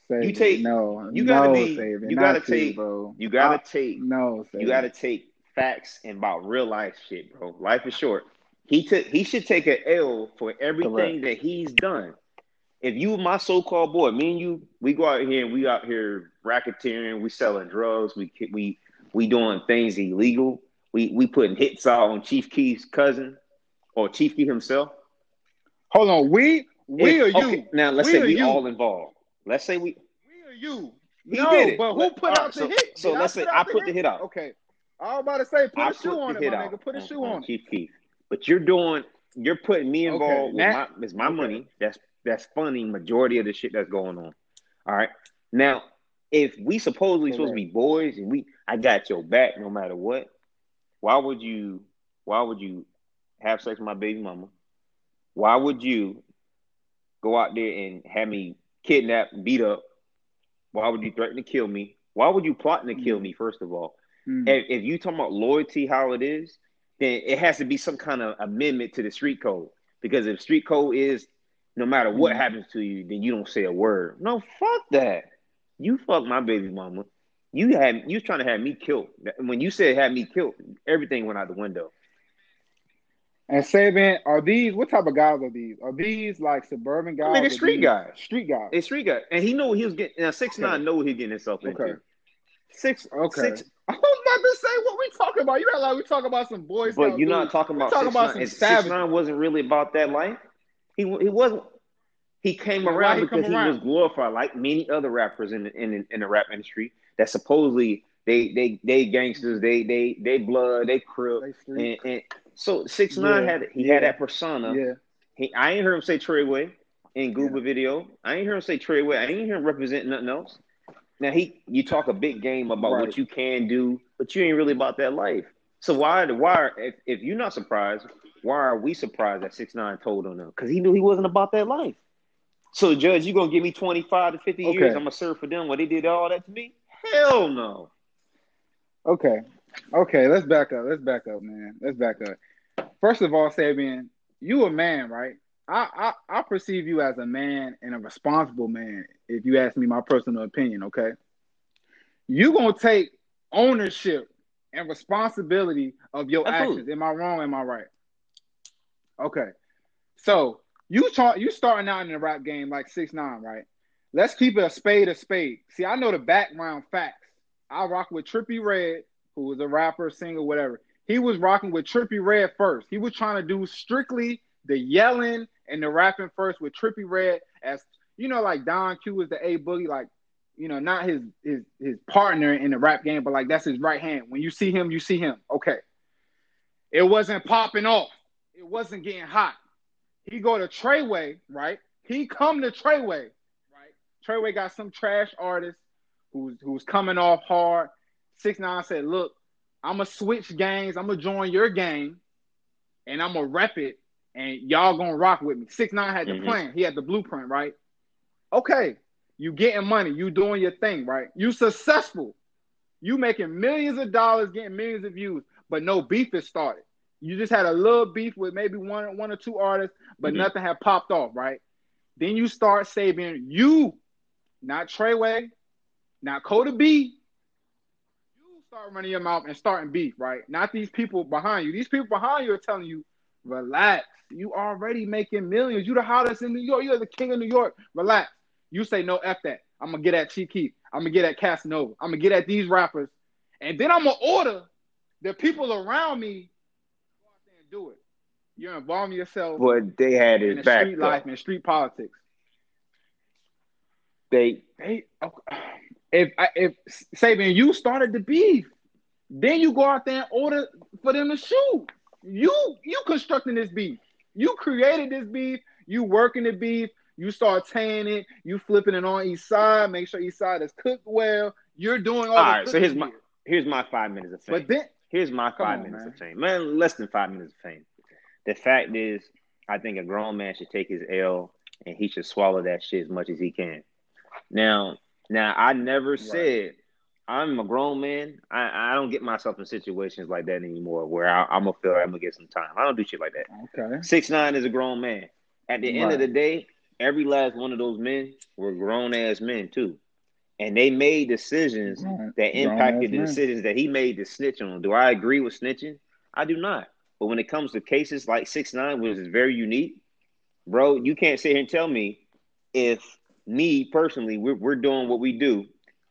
you take no. You gotta no, be. You gotta take. bro. You gotta I, take. No. You gotta take facts and about real life shit, bro. Life is short. He took. He should take an L for everything Correct. that he's done. If you my so-called boy, me and you, we go out here and we out here racketeering, we selling drugs, we we we doing things illegal. we we putting hits out on Chief Keef's cousin or Chief Keef himself. Hold on, we we If- or you? okay, now let's We say we you? all involved. Let's say we We or you? He no, did it. but who Let- put out right, the so- hit? so Did let's say I put the hit out. Okay, I was about to say put I a shoe on the it, hit my nigga. Put a on- shoe on on it. Chief Keef. But you're doing you're putting me Okay, involved now- with my it's my okay. money. That's that's funding majority of the shit that's going on. All right. Now, if we supposedly supposed to be boys and we I got your back no matter what, why would you why would you have sex with my baby mama? Why would you go out there and have me kidnapped, beat up? Why would you threaten to kill me? Why would you plotting to kill me, first of all? Mm. if, if you talking about loyalty, how it is, then it has to be some kind of amendment to the street code. Because if street code is no matter what Mhm. happens to you, then you don't say a word. No, fuck that. You fuck my baby mama. You had you was trying to have me killed. When you said have me killed, everything went out the window. And Saban, are these what type of guys are these? Are these like suburban guys? I mean, it's street guys. Street guys. It's street guy, and he knew he was getting. Now six Okay. nine know he getting himself into. Okay. Six Okay. six, I was about to say what we talking about. You act like we talking about some boys. but you're not talking about talking six about nine. some six nine wasn't really about that life. He he wasn't. He came Yeah, why around he because he around? was glorified, like many other rappers in the, in in the rap industry. That supposedly they they they gangsters, they they they blood, they They and, and so six nine had he yeah. had that persona. Yeah. He, I ain't heard him say Treyway in Gooba video. I ain't heard him say Treyway. I ain't hear him represent nothing else. Now he, you talk a big game about Right. what you can do, but you ain't really about that life. So why, why, if, if you're not surprised, why are we surprised that six nine told on him? Because he knew he wasn't about that life. So Judge, you gonna give me twenty five to fifty Okay. years? I'm gonna serve for them. What they did all that to me? Hell no. Okay. Okay, let's back up. Let's back up, man. Let's back up. First of all, Sabian, you a man, right? I, I I perceive you as a man and a responsible man, if you ask me my personal opinion, okay? You gonna take ownership and responsibility of your Absolutely. actions. Am I wrong? Am I right? Okay. So you talk you starting out in the rap game like six nine, right? Let's keep it a spade a spade. See, I know the background facts. I rock with Trippie Redd, who was a rapper, singer, whatever. He was rocking with Trippie Redd first. He was trying to do strictly the yelling and the rapping first with Trippie Redd as you know, like Don Q was the A Boogie, like you know, not his his his partner in the rap game, but like that's his right hand. When you see him, you see him. Okay. It wasn't popping off. It wasn't getting hot. He go to Treyway, right? He come to Treyway, right? Treyway got some trash artist who's who's coming off hard. Six nine said, "Look, I'm gonna switch gangs. I'm gonna join your gang, and I'm gonna rep it, and y'all gonna rock with me." Six nine had the Mhm. plan. He had the blueprint, right? Okay, you getting money. You doing your thing, right? You successful. You making millions of dollars, getting millions of views, but no beef is started. You just had a little beef with maybe one one or two artists, but Mhm. nothing had popped off, right? Then you start saving you, not Treyway, not Kooda B. You start running your mouth and starting beef, right? Not these people behind you. These people behind you are telling you, relax. You already making millions. You the hottest in New York. You're the king of New York. Relax. You say no F that. I'm gonna get at Keef. I'm gonna get at Casanova. I'm gonna get at these rappers. And then I'm gonna order the people around me go out there and do it. You're involving yourself But they had in his the back. street though. life and street politics. They They, if if Sabian, you started the beef, then you go out there and order for them to shoot. You you constructing this beef. You created this beef. You working the beef. You start tanning it. You flipping it on each side. Make sure each side is cooked well. You're doing all. All the right, so here's my- here's my five minutes of fame. But then Here's my five on, minutes man. of fame. Man, less than five minutes of fame. The fact is, I think a grown man should take his L and he should swallow that shit as much as he can. Now, now I never said I'm a grown man. I, I don't get myself in situations like that anymore where I, I'm gonna feel like I'm gonna get some time. I don't do shit like that. okay, Six nine is a grown man. At the end of the day, every last one of those men were grown ass men too, and they made decisions that impacted the decisions that he made to snitch on. Do I agree with snitching? I do not. But when it comes to cases like six nine, which is very unique, bro, you can't sit here and tell me if me personally we're, we're doing what we do,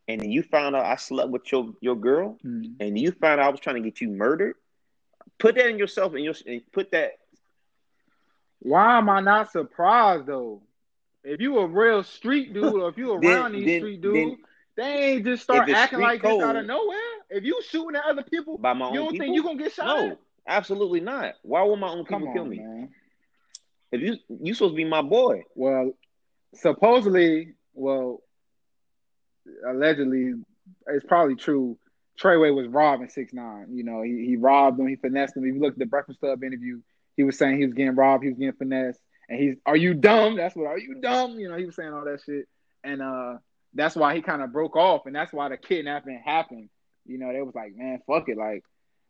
and then you found out I slept with your your girl, Hmm. and you found out I was trying to get you murdered, put that in yourself and your put that. Why am I not surprised though? If you a real street dude, or if you around Then- these then- street dudes, then- they ain't just start acting street like this out of nowhere. If you shooting at other people, By my you own don't people? think you gonna get shot? No, at? absolutely not. Why would my own people Come on, kill me? man. If you you supposed to be my boy. Well, supposedly, well, allegedly, it's probably true. Treyway was robbing six nine. You know, he, he robbed him, he finessed him. If you look at the Breakfast Club interview, he was saying he was getting robbed, he was getting finessed, and he's, "Are you dumb?" That's what, "Are you dumb?" You know, he was saying all that shit, and uh, that's why he kind of broke off, and that's why the kidnapping happened. You know, they was like, "Man, fuck it, like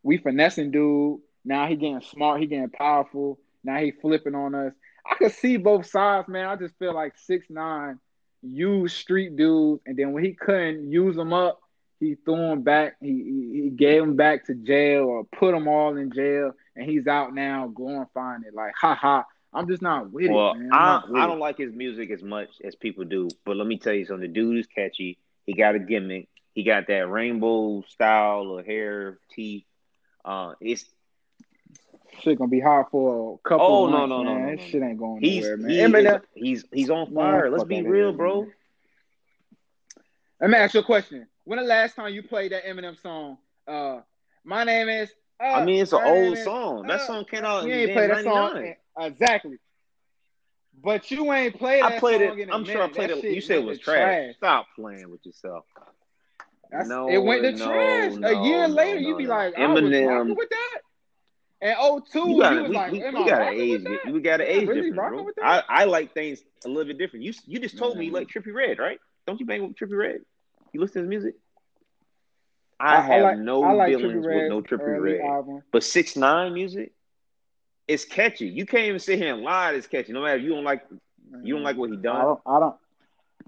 we finessing dude. Now he getting smart, he getting powerful. Now he flipping on us." I could see both sides, man. I just feel like six nine used street dudes, and then when he couldn't use them up, he threw them back. He, he gave them back to jail or put them all in jail, and he's out now glorifying it. Like, ha ha. I'm just not with Well, it, man. I with I it. don't like his music as much as people do, but let me tell you something. The dude is catchy. He got a gimmick. He got that rainbow style of hair, teeth. Uh, it's Shit gonna be hot for a couple. Oh, of no, months, no, no, man. no, This no, shit ain't going he's nowhere, man. he Eminem, is, he's he's on fire. Let's be real, bro. man. Let me ask you a question. When the last time you played that Eminem song? Uh, my name is. Uh, I mean, it's an old is- song. That uh, song came out You ain't played that song 99. in- exactly. But you ain't played I played it. I'm sure I played That it. You said it was to trash. Stop playing with yourself. That's, No, it went to no, trash. no, a year later, no, you be like, I was Eminem- with that. And oh two, You you, got was we, like, we, we I got an rocking age. We got an Am I age really difference, rocking bro. with I? I like things a little bit different. You you just told me you like Trippie Redd, right? Don't you bang with Trippie Redd? You listen to his music? I, I, I have like, no I like dealings with no Trippie Redd. album. But six nine music, it's catchy. You can't even sit here and lie. It's catchy. No matter if you don't like you don't like what he done. I done. don't. I don't.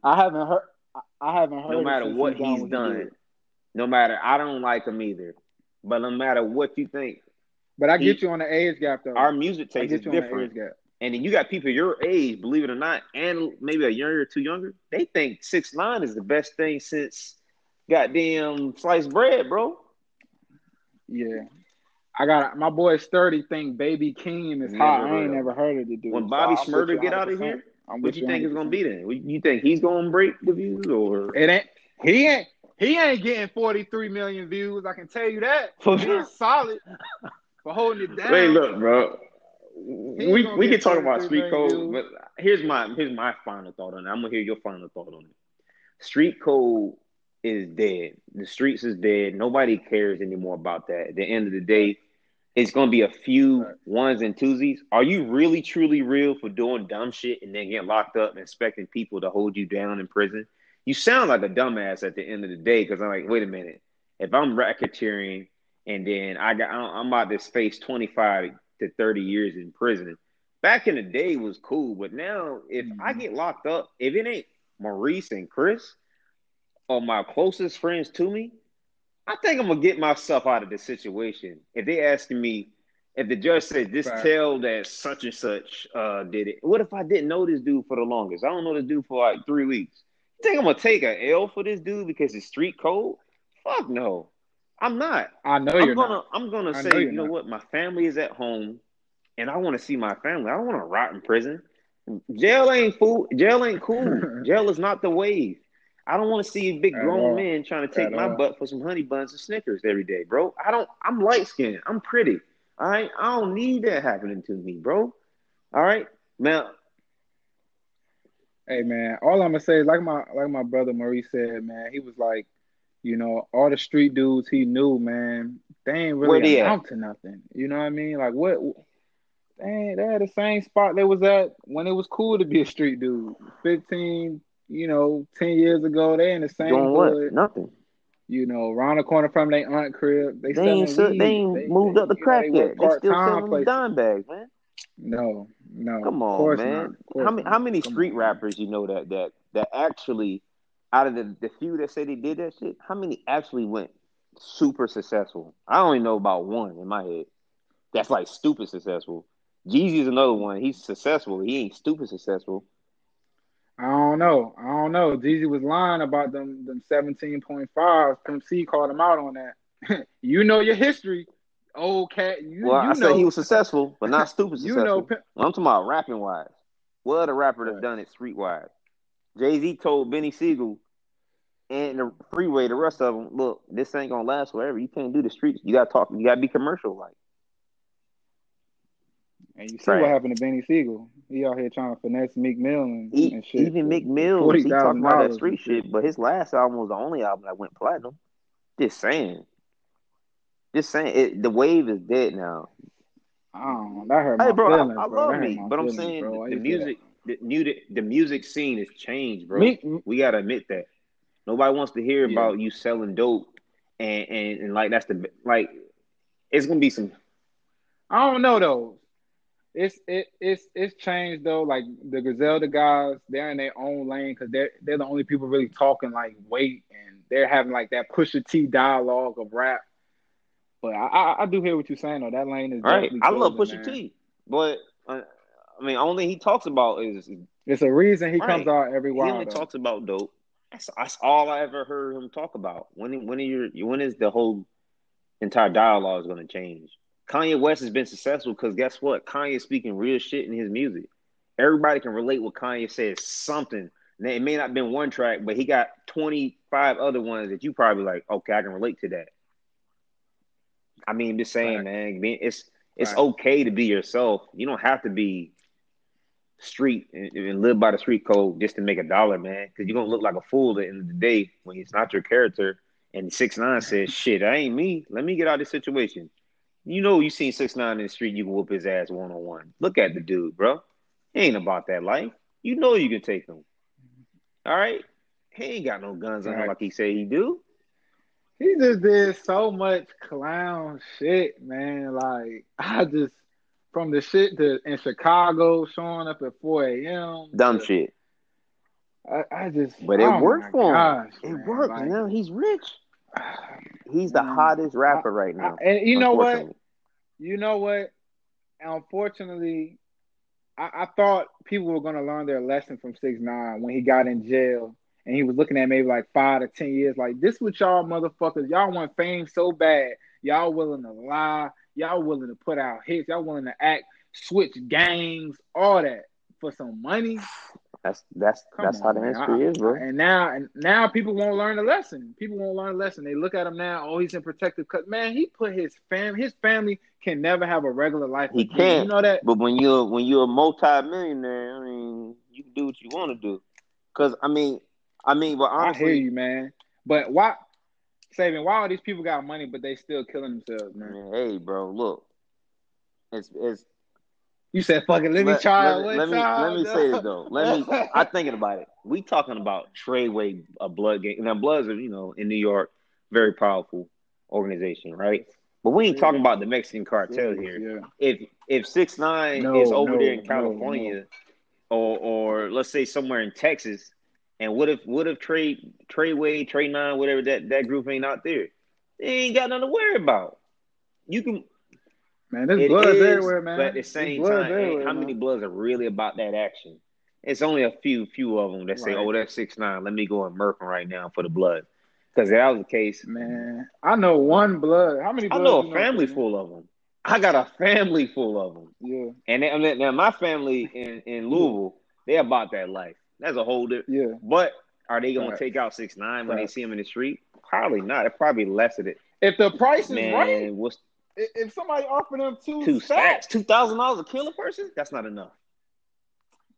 I haven't heard. I- I haven't heard. No matter what he done he's what he done, did. no matter I don't like him either. But no matter what you think, But I He- get you on the age gap though. our music I taste is the different. age gap. And then you got people your age, believe it or not, and maybe a year or two younger. They think six nine is the best thing since goddamn sliced bread, bro. Yeah. I got my boy Sturdy think Baby Keem is Never hot. I ain't never heard of the dude. When Bobby I'm Shmurda get out of here, I'm what you think it's gonna 100%. be then? You think he's gonna break the views or? It ain't. He ain't. He ain't getting 43 million views. I can tell you that. For being solid, for holding it down. Wait, look, bro. ain't We we can talk about street code, views. but here's my here's my final thought on it. I'm gonna hear your final thought on it. Street code is dead. The streets is dead. Nobody cares anymore about that. At the end of the day, it's gonna be a few ones and twosies. Are you really truly real for doing dumb shit and then getting locked up and expecting people to hold you down in prison? You sound like a dumbass at the end of the day because I'm like, wait a minute. If I'm racketeering and then I got I'm about to face 25 to 30 years in prison. Back in the day was cool, but now if I Mhm. get locked up, if it ain't Maurice and Chris or my closest friends to me, I think I'm gonna get myself out of this situation. If they asking me, if the judge says this Right. tell that such and such uh did it, what if I didn't know this dude for the longest? I don't know this dude for like three weeks. You think I'm gonna take a L for this dude because it's street code? Fuck no. I'm not. I know I'm you're gonna not. I'm gonna I say, know you know not. what? My family is at home and I wanna see my family. I don't wanna rot in prison. Jail ain't fool jail ain't cool. jail is not the wave. I don't want to see big grown men trying to take my all. butt for some honey buns and Snickers every day, bro. I don't. I'm light skinned. I'm pretty. All right. I don't need that happening to me, bro. All right. Now, Hey man, all I'm gonna say is like my like my brother Maurice said, man. He was like, you know, all the street dudes he knew, man. They ain't really they at? amount to nothing. You know what I mean? Like what? They ain't, they had the same spot they was at when it was cool to be a street dude. Fifteen, you know, ten years ago, they in the same doing what? Nothing. You know, around the corner from their aunt crib. They, They ain't. so- They ain't moved they, up the know, crack they yet. They still selling places. dime bags, man. No, no. Come of on, course man. Not. Of course How many? How many Come street on, rappers you know that that that actually, out of the the few that say they did that shit, how many actually went super successful? I only know about one in my head. That's like stupid successful. Jeezy's another one. He's successful. He ain't stupid successful. I don't know. I don't know. Jeezy was lying about them them seventeen point fives. Pimp C called him out on that. you know your history. old cat. You, well, you I know, said he was successful, but not stupid You successful. know, Pimp- I'm talking about rapping wise. What other rapper Right. done it street wise? Jay Z told Beanie Sigel and the freeway, the rest of them, look, this ain't gonna last forever. You can't do the streets. You gotta talk. You gotta be commercial like. And you see Right. what happened to Beanie Sigel. He out here trying to finesse Meek Mill and, E- and shit. even Mick Mills, he $40,000 talking about that street shit. shit, but his last album was the only album that went platinum. Just saying. Just saying, it, the wave is dead now. I don't know. That hurt Hey, my bro, I- feelings, I bro. love That hurt Meek, but I'm saying bro. The music, the music, the music scene has changed, bro. Meek, We gotta admit that. Nobody wants to hear Yeah. about you selling dope, and, and and like that's the like. It's gonna be some. I don't know though. It's it it's it's changed though. Like the Griselda guys, they're in their own lane because they're they're the only people really talking like weight and they're having like that Pusha T dialogue of rap. But I I, I do hear what you're saying though. That lane is Right, I love Pusha man. T, but uh, I mean, only he talks about is It's a reason he Right. comes out every while. He only though. talks about dope. That's, that's all I ever heard him talk about. When when are your when is the whole entire dialogue is going to change? Kanye West has been successful because guess what? Kanye is speaking real shit in his music. Everybody can relate what Kanye says. Something. Now, it may not have been one track, but he got twenty five other ones that you probably like. Okay, I can relate to that. I mean, just saying, Right. man. It's it's Right. okay to be yourself. You don't have to be street and, and live by the street code just to make a dollar, man. Because you're gonna look like a fool at the end of the day when it's not your character. And six nine says, "Shit, I ain't me. Let me get out of this situation." You know, you seen six nine in the street, you can whoop his ass one on one. Look at the dude, bro. He ain't about that life. You know you can take him. All right, he ain't got no guns on him like he said he do. He just did so much clown shit, man. Like I just from the shit to in Chicago showing up at 4 a.m. Dumb to- shit, I, I just but it oh worked for him. gosh, it man. worked, Like, man. He's rich. He's the mm. hottest rapper right I- now. and you know what? You know what? Unfortunately, I, I thought people were gonna learn their lesson from Six Nine when he got in jail and he was looking at maybe like five to ten years. Like this, what y'all motherfuckers, y'all want fame so bad, y'all willing to lie, y'all willing to put out hits, y'all willing to act, switch gangs, all that for some money. That's that's Come that's on, how the man. industry I- is, bro. And now, and now people won't learn the lesson. People won't learn the lesson. They look at him now. Oh, he's in protective cut. Man, he put his fam. His family can never have a regular life. He can't. You know that. But when you're when you're a multi-millionaire, I mean, you can do what you want to do. Cause I mean, I mean, but I hear honestly, you, man. But why, saving? Why all these people got money, but they still killing themselves, I man? hey, bro, look, it's it's. You said, "Fuck it, let, me try let, let me time." let me say this though. Let me. I'm thinking about it. We talking about Treyway, a blood gang. Now, Bloods are you know in New York, very powerful organization, right? But we ain't talking mm-hmm. about the Mexican cartel here. Yeah. if if six nine No, is over no, there in no, California, or or let's say somewhere in Texas, and what if what if Trey Treyway Trey Nine whatever that that group ain't out there? They ain't got nothing to worry about. You can Man, there's it blood everywhere, man. but at the same time, ain't- how man. many bloods are really about that action? It's only a few few of them that say, Right. "Oh, that's six nine. Let me go and murk him right now for the blood." Because that was the case, Man, I know one blood. How many? I know a family Steven? full of them. I got a family full of them. Yeah, And then- now my family in, in Louisville, they about that life. That's a whole different. yeah. But are they gonna Right. take out six nine when they see him in the street? Probably not. It's probably less of it. If the price is Man, right, what's if somebody offered them two, two stacks, stacks? Two thousand dollars to kill a person? That's not enough.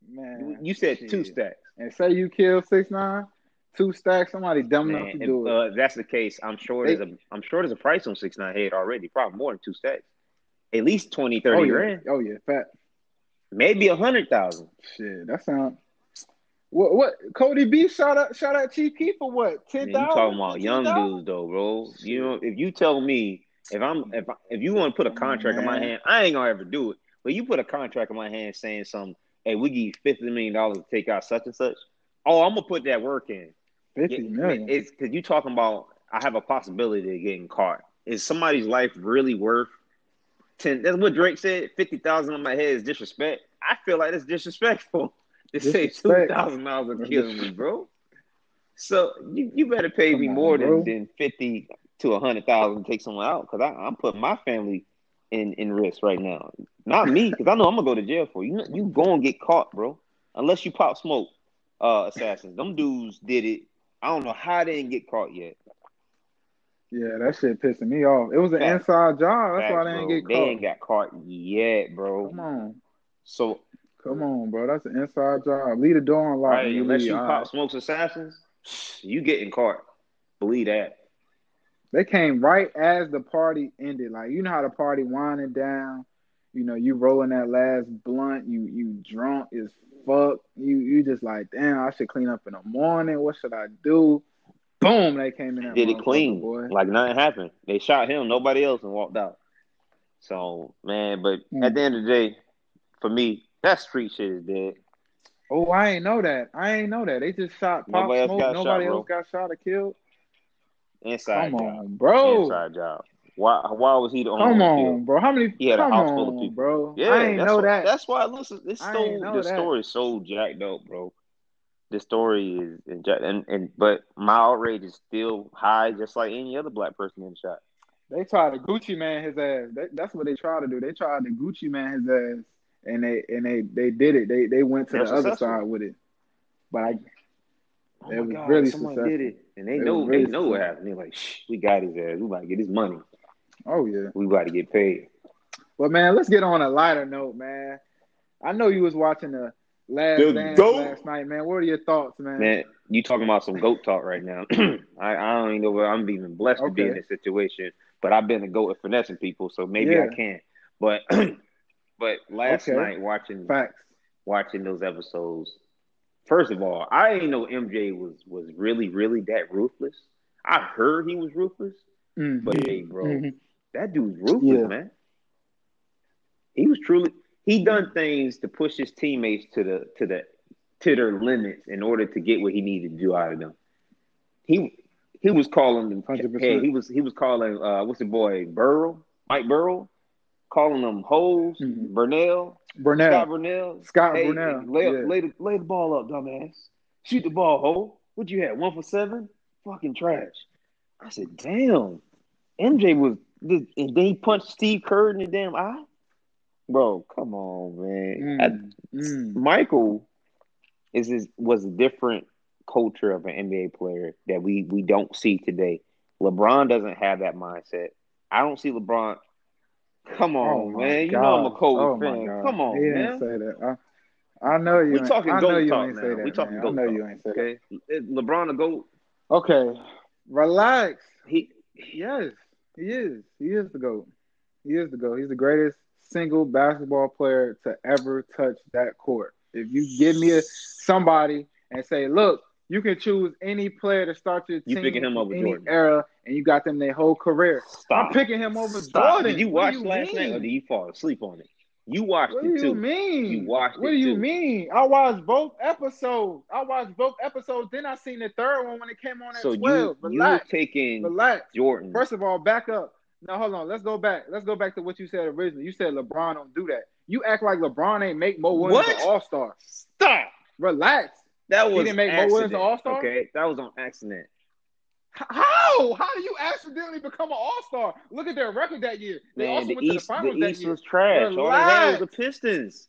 man, You said two stacks. And say you kill six nine, two stacks. Somebody dumb enough to if, do it. uh, if that's the case, I'm sure They- there's a I'm sure there's a price on six nine head already. Probably more than two stacks. At least 20, 30 oh yeah, grand. oh yeah, fat Maybe a hundred thousand. shit. That sound. What what Cody B shot out shot out Chief Keef for what ten Man, you talking about young dudes though, bro. You know, if you tell me if I'm if if you want to put a on, contract in my hand, I ain't gonna ever do it. But you put a contract in my hand saying something, hey, we give you fifty million dollars to take out such and such. Oh, I'm gonna put that work in. Fifty Yeah. It's because you talking about I have a possibility of getting caught. Is somebody's life really worth ten? That's what Drake said. Fifty thousand on my head is disrespect. I feel like it's disrespectful to say two thousand dollars is killing me, bro. So you, you better pay Come me more bro. than, than fifty. To a hundred thousand take someone out because I'm putting my family in in risk right now. Not me because I know I'm gonna go to jail for you. You gonna get caught, bro. Unless you pop smoke, uh, assassins. Them dudes did it. I don't know how they didn't get caught yet. Yeah, that shit pissing me off. It was an Facts. inside job. That's Facts, why they didn't get caught. They ain't got caught yet, bro. Come on. So come on, bro. That's an inside job. Leave the door unlocked. Right, unless you pop right. smokes assassins, you getting caught. Believe that. They came right as the party ended. Like you know how the party winding down. You know, you rolling that last blunt. You you drunk as fuck. You you just like, damn, I should clean up in the morning. What should I do? Boom, they came in. Did it clean? Boy. Like nothing happened. They shot him, nobody else, and walked out. So man, but mm. at the end of the day, for me, that street shit is dead. Oh, I ain't know that. I ain't know that. They just shot Pop nobody Smoke. Else nobody shot, else got shot or killed. Inside come job. on, bro. Inside job. Why? Why was he the only? Come on, bro. How many? He had a house on, full of people, bro. Yeah, I ain't know what, that. That's why. Listen, this so the story is so jacked up, bro. The story is and and but my outrage is still high, just like any other black person in the shot. They tried to Gucci Mane his ass. They, that's what they tried to do. They tried to Gucci Mane his ass, and they and they they did it. They they went to the other side with it. But I, oh it was God, really someone successful. did it, and they it know really they know what happened. They're like, Shh, we got his ass. We about to get his money. Oh yeah, we about to get paid. But man, let's get on a lighter note, man. I know you was watching the last the dance goat. last night, man. What are your thoughts, man? Man, you talking about some goat talk right now. I, I don't even know where I'm even blessed okay. to be in this situation, but I've been a goat at finessing people, so maybe yeah. I can. But but last okay. night watching Facts. watching those episodes, first of all, I didn't know MJ was was really really that ruthless. I heard he was ruthless, mm-hmm. but hey, bro, mm-hmm. that dude's ruthless, yeah. man. He was truly he done things to push his teammates to the to the to their limits in order to get what he needed to do out of them. He he was calling them. 100%. Hey, he was he was calling uh, what's the boy Burrow, Mike Burrow, calling them hoes. Mm-hmm. Burrell, Burrell, Scott Burrell, Scott hey, Burrell. Lay, yeah. lay, the, lay the ball up, dumbass. Shoot the ball, hole. What you had? One for seven? Fucking trash. I said, damn. MJ was, and then he punched Steve Kerr in the damn eye. Bro, come on, man. Mm, I, mm. Michael is, is was a different culture of an NBA player that we we don't see today. LeBron doesn't have that mindset. I don't see LeBron. Come on, oh man. You know I'm a Kobe oh fan. Come on, he man. Didn't say that. I, I know you. We talking I goat talk now. we talking goat I know talk. you ain't say that. okay? that. LeBron a goat. Okay, relax. He yes, he is. He is the goat. He is the goat. He's the greatest single basketball player to ever touch that court. If you give me a, somebody and say, look, you can choose any player to start your team. you picking him over Jordan. era, and you got them their whole career. Stop. I'm picking him over Stop. Jordan. Did you watch last mean? night, or did you fall asleep on it? You watched what it too. What do you mean? You watched what it do you too. mean? I watched both episodes. I watched both episodes. Then I seen the third one when it came on at so 12. You, Relax. you taking Relax. Jordan. First of all, back up. Now hold on. Let's go back. Let's go back to what you said originally. You said LeBron don't do that. You act like LeBron ain't make Mo Williams an All Star. Stop. Relax. That was he didn't make accident. Mo Williams an All Star. Okay, that was on accident. How? How do you accidentally become an All Star? Look at their record that year. They Man, also the went East, to the finals the that East year. was trash. All they had was the Pistons.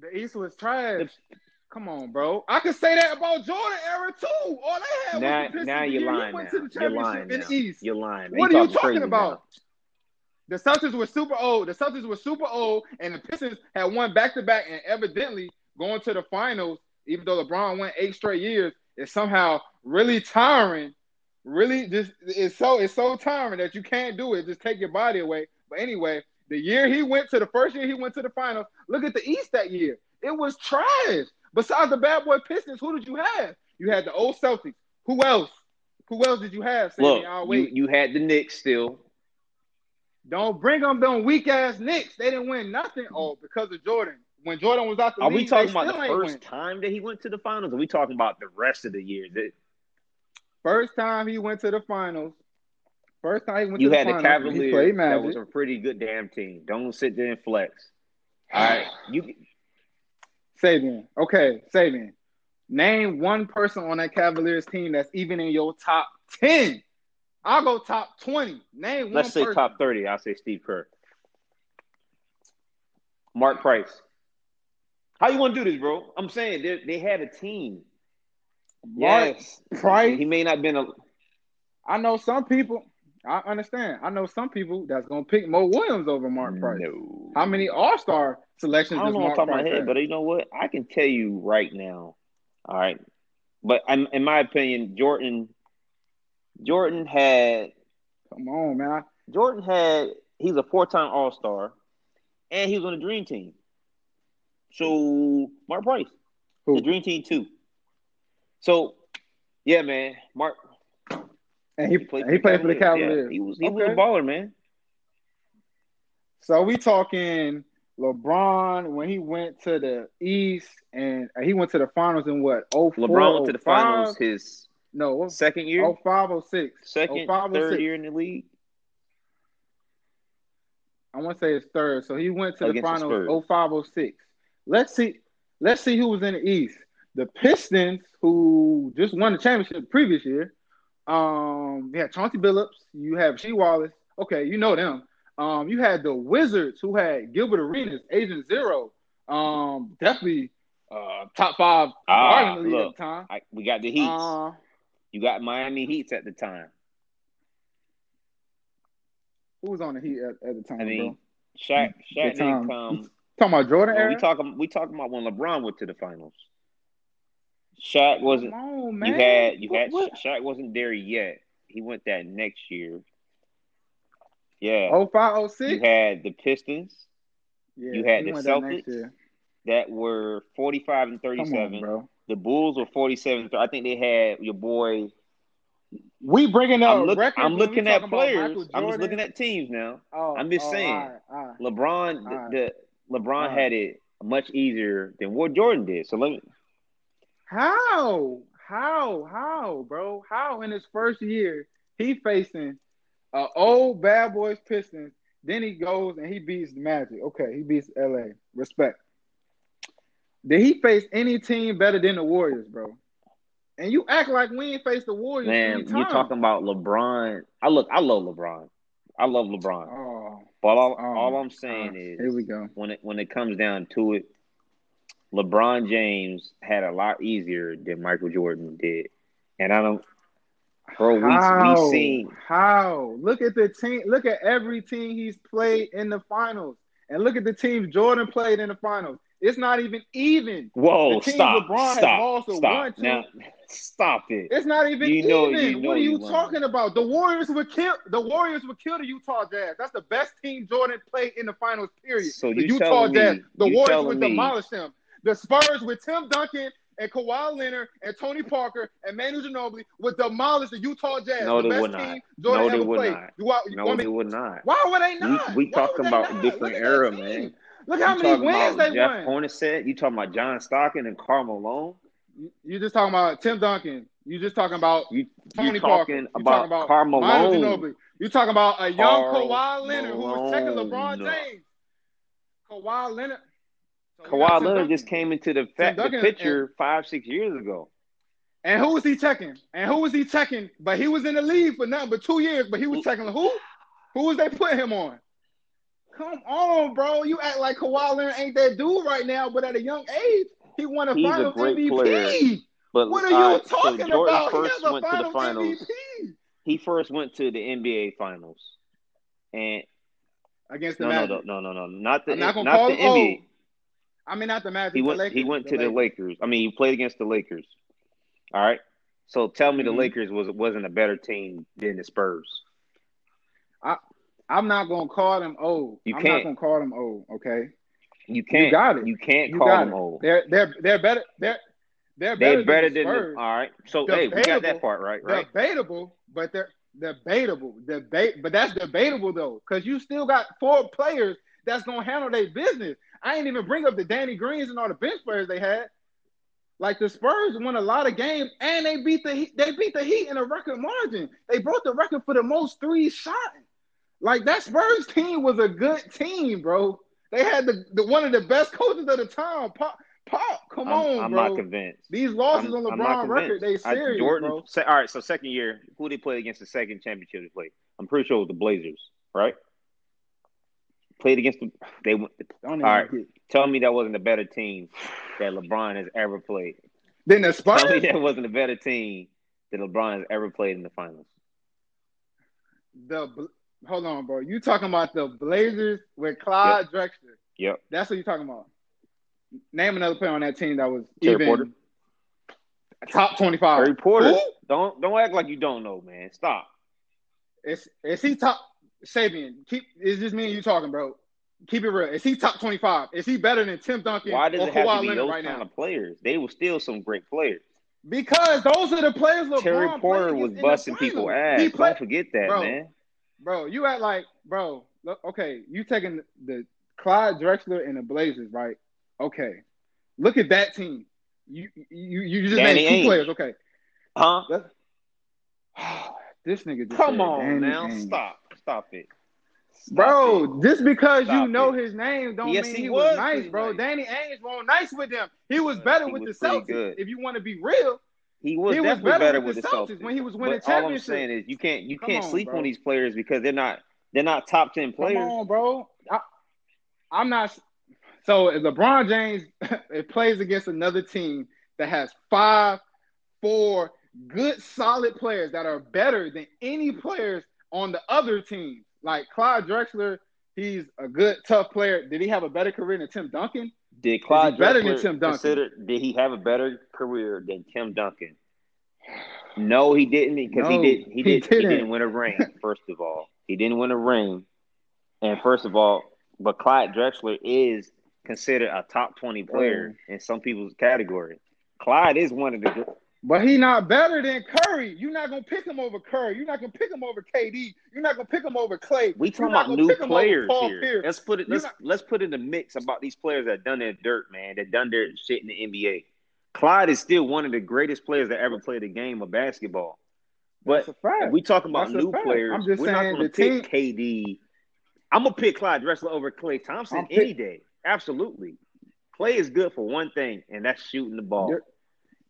The East was trash. The, Come on, bro. I could say that about Jordan era too. All they had now, was the Pistons. Now you're lying. Went now. to the championship you're lying in the East. You're lying. What you are you talking about? Now. The Celtics were super old. The Celtics were super old, and the Pistons had won back to back, and evidently going to the finals, even though LeBron went eight straight years, is somehow really tiring. Really, just it's so it's so tiring that you can't do it. Just take your body away. But anyway, the year he went to the first year he went to the finals. Look at the East that year. It was trash. Besides the bad boy Pistons, who did you have? You had the old Celtics. Who else? Who else did you have? Look, you, you had the Knicks still. Don't bring them them weak ass Knicks. They didn't win nothing. Oh, because of Jordan. When Jordan was out the Are league, we talking about the first win. time that he went to the finals? Or are we talking about the rest of the years? That... First time he went to the finals. First time he went you to the finals. You had the Cavaliers. That was a pretty good damn team. Don't sit there and flex. All right, you. Sabian. Okay, Sabian. Name one person on that Cavaliers team that's even in your top ten. I'll go top twenty. Name Let's say person. top thirty. I'll say Steve Kerr. Mark Price. How you want to do this, bro? I'm saying they they had a team. Mark Yes, Price. he may not been a. I know some people. I understand. I know some people that's gonna pick Mo Williams over Mark Price. No. How many All Star selections I don't does know off top of my head, have? but you know what? I can tell you right now. All right, but I'm, in my opinion, Jordan, Jordan had Come on, man. Jordan had he's a four time All Star, and he was on the Dream Team. So Mark Price, Who? the Dream Team too. So yeah, man, Mark And he, and he played for the Cavaliers. Yeah, he was he was a baller, man. So we talking LeBron when he went to the East and uh, he went to the finals in what? Oh, LeBron went to the finals his No, second year, oh five oh six. second, 05, third 06. year in the league. I want to say it's third. So he went to the Against the finals Spurs. 0506. Let's see. Let's see who was in the East. The Pistons, who just won the championship the previous year. Um, you had Chauncey Billups. You have Shea Wallace. Okay, you know them. Um, you had the Wizards, who had Gilbert Arenas, Agent Zero. Um, definitely uh, top five Ah, look. at the time. I, we got the Heat. Uh, you got Miami Heats at the time. who was on the Heat at, at the time, I mean, bro? Shaq, Shaq didn't come. Talking about Jordan era. we talking we talking about when LeBron went to the finals. Shaq wasn't. On. You had you What- had what? Shaq wasn't there yet. He went that next year. Yeah. Oh five oh you had the Pistons Yeah, you had the went that Celtics, that were forty five and thirty seven. The Bulls were forty seven. I think they had your boy. We bringing up I'm, look, records. I'm looking at players. I'm just looking at teams now. Oh, I'm just oh, saying. all right, all right. LeBron, the, the LeBron had it much easier than what Jordan did. So let me. How? How? How, bro? How in his first year he facing a old bad boys Pistons? Then he goes and he beats the Magic. Okay, he beats LA. Respect. Did he face any team better than the Warriors, bro? And you act like we ain't faced the Warriors. Man, you're talking about LeBron. I look, I love LeBron. I love LeBron. Oh, But all, oh, all I'm saying oh, is, here we go. when it when it comes down to it, LeBron James had a lot easier than Michael Jordan did, and I don't. Bro, we How? we seen. How? Look at the team. Look at every team he's played in the finals, and look at the teams Jordan played in the finals. It's not even even. Whoa! The team Stop! LeBron has Stop! lost Stop! one, now, stop it! It's not even You know- even. you know what are you you talking about? The Warriors would kill. The Warriors would kill the Utah Jazz. That's the best team Jordan played in the finals. Period. So the Utah telling me- Jazz. The Warriors would me- demolish them. The Spurs with Tim Duncan and Kawhi Leonard and Tony Parker and Manu Ginobili would demolish the Utah Jazz. No, the they best would not. team Jordan No, they ever would played. not. You, you No, they would not. why would they not? We, we talking about a different era, man. Look how you many talking wins about they Jeff won. Hornacek? You talking about John Stockton and Karl Malone? You- just talking about Tim Duncan. You just talking about You Tony you Parker. talking You about, talking about Manu Malone? You talking about a young Karl Kawhi Leonard who was checking LeBron James. Kawhi Leonard. So Kawhi Leonard Duncan. just came into the, fa- the picture five, six years ago. And who was he checking? And who was he checking? But he was in the league for nothing but two years. But he was checking who? Who was they putting him on? Come on, bro. You act like Kawhi Leonard ain't that dude right now. But at a young age, he won a He's a Finals great MVP. player. But What are you all right, talking so Jordan about? first he a went to the Finals. MVP He first went to the NBA finals, and against the no, no, Magic. no, no, no, no, not the not not the. NBA. I mean, not the Magic. He went. Lakers, he went to the Lakers. Lakers. I mean, he played against the Lakers. All right. So tell me, the Mhm. Lakers was wasn't a better team than the Spurs. I'm not gonna call them old. You I'm can't. not gonna call them old. Okay, You can't. You got it. You can't you call them it. old. They're they're they're better. They're they're better, They're better than than. the all right. So hey, we got that part right. Right. Debatable, but they're debatable. Debate, but that's debatable though, because you still got four players that's gonna handle their business. I ain't even bring up the Danny Greens and all the bench players they had. Like the Spurs won a lot of games, and they beat the Heat- they beat the Heat in a record margin. They broke the record for the most three shot. Like that Spurs team was a good team, bro. They had the, the one of the best coaches of the time, Pop, Pop, Come I'm, on, I'm bro. not convinced. These losses I'm- on LeBron record, they convinced. I- serious, Jordan. bro. se- all right, so second year, who did they played against the second championship they played? I'm pretty sure it was the Blazers, right? Played against the. They went. Don't All right. get- Tell me that wasn't a better team that LeBron has ever played. Then the Spurs. Tell me that wasn't a better team that LeBron has ever played in the finals. The Bl- hold on, bro. You talking about the Blazers with Clyde Drexler? Yep. That's what you're talking about. Name another player on that team that was Terry even Porter? top twenty-five. Harry Porter. Who? Don't don't act like you don't know, man. Stop. Is is he top? Sabian, keep. It's just me and you talking, bro. Keep it real. Is he top twenty-five? Is he better than Tim Duncan Why does or it have Kawhi to be Leonard those right kind now? of players? They were still some great players. Because those are the players LeBron Terry Porter was busting people ass. He played, don't forget that, Bro, man. Bro. You act like, bro. Look, okay, you taking the Clyde Drexler and the Blazers, right? Okay, look at that team. You you you just Danny named two Ainge. players. Okay, Huh? this nigga. Just Come on Danny now. Ainge. Stop. Stop it. Stop Bro, it. just because Stop you know it. his name don't Yes, mean he he, was, was nice, bro. nice. Danny Ainge was nice with them. He was Uh, better he with was the Celtics. good. If you want to be real, He was He was definitely better better with the the Celtics Celtics when he was winning but all I'm saying is you can't you Come can't on, sleep bro. on these players because they're not they're not top ten players. Come on, bro. I, I'm not. So if LeBron James it plays against another team that has five, four good, solid players that are better than any players on the other team, like Clyde Drexler, he's a good, tough player. Did he have a better career than Tim Duncan? Did Clyde better than Drexler Tim Duncan? did he have a better career than Tim Duncan? No, he didn't because No, he did he he did he didn't. didn't win a ring. First of all, he didn't win a ring, and first of all, but Clyde Drexler is considered a top twenty player oh. in some people's category. Clyde is one of the But he not better than Curry. You're not gonna pick him over Curry. You're not gonna pick him over KD. You're not gonna pick him over Klay. We talking about new pick him over players here. Pierce. Let's put it. Let's not- let's put in the mix about these players that done their dirt, man. That done their shit in the NBA. Clyde is still one of the greatest players that ever played a game of basketball. But That's a fact. if we talking about That's new players, I'm just we're not going to the pick KD. I'm gonna pick Clyde Drexler over Klay Thompson pick- any day. Absolutely. Klay is good for one thing, and that's shooting the ball. You're-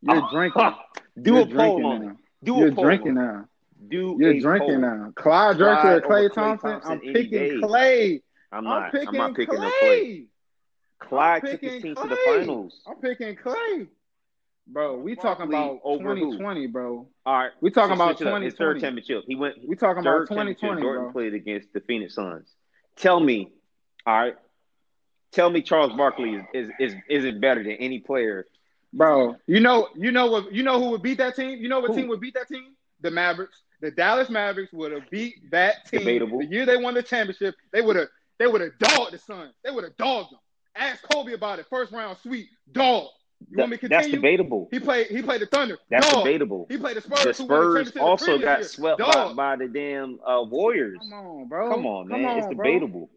You're oh, drinking. Do You're a poll drinking on now. Do You're a drinking now. Do You're drinking now. Clyde Drexler, over Klay Thompson. Thompson I'm picking day. Klay. I'm I'm not. picking I'm not picking Klay. Klay. Clyde took his team to the finals. I'm picking Klay. Bro, we talking about over who? 2020, bro. All right, We talking about switch it up. His third 2020. championship. He went. We talking about 2020. Jordan bro. played against the Phoenix Suns. Tell me, all right. Tell me, Charles Barkley is is is isn't better than any player. Bro, you know, you know what, you know who would beat that team? You know what Who? team would beat that team? The Mavericks. The Dallas Mavericks would have beat that team Debatable. the year they won the championship. They would have, they would have dogged the Suns. They would have dogged them. Ask Kobe about it. First round sweep, dog. You want me to That- that's debatable. He played. He played the Thunder. That's dog. debatable. He played the Spurs. The the Spurs the also previous got year. swept by, by the damn uh, Warriors. Come on, bro. Come on, man. Come it's on, bro. debatable.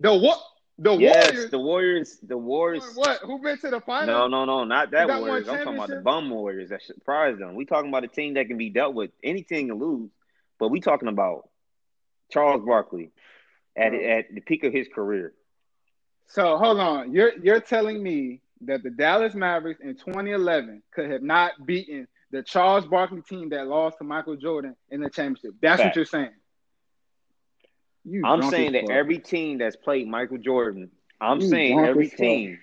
The what? The yes, Warriors. the Warriors. The Warriors. What? Who been to the finals? No, no, no, not that Warriors. I'm talking about the bum Warriors that surprised them. We talking about a team that can be dealt with. Any team can lose, but we talking about Charles Barkley at Bro. at the peak of his career. So hold on, you're you're telling me that the Dallas Mavericks in 2011 could have not beaten the Charles Barkley team that lost to Michael Jordan in the championship. That's Fact. what you're saying. You I'm saying that fuck. every team that's played Michael Jordan, I'm You saying every fuck. team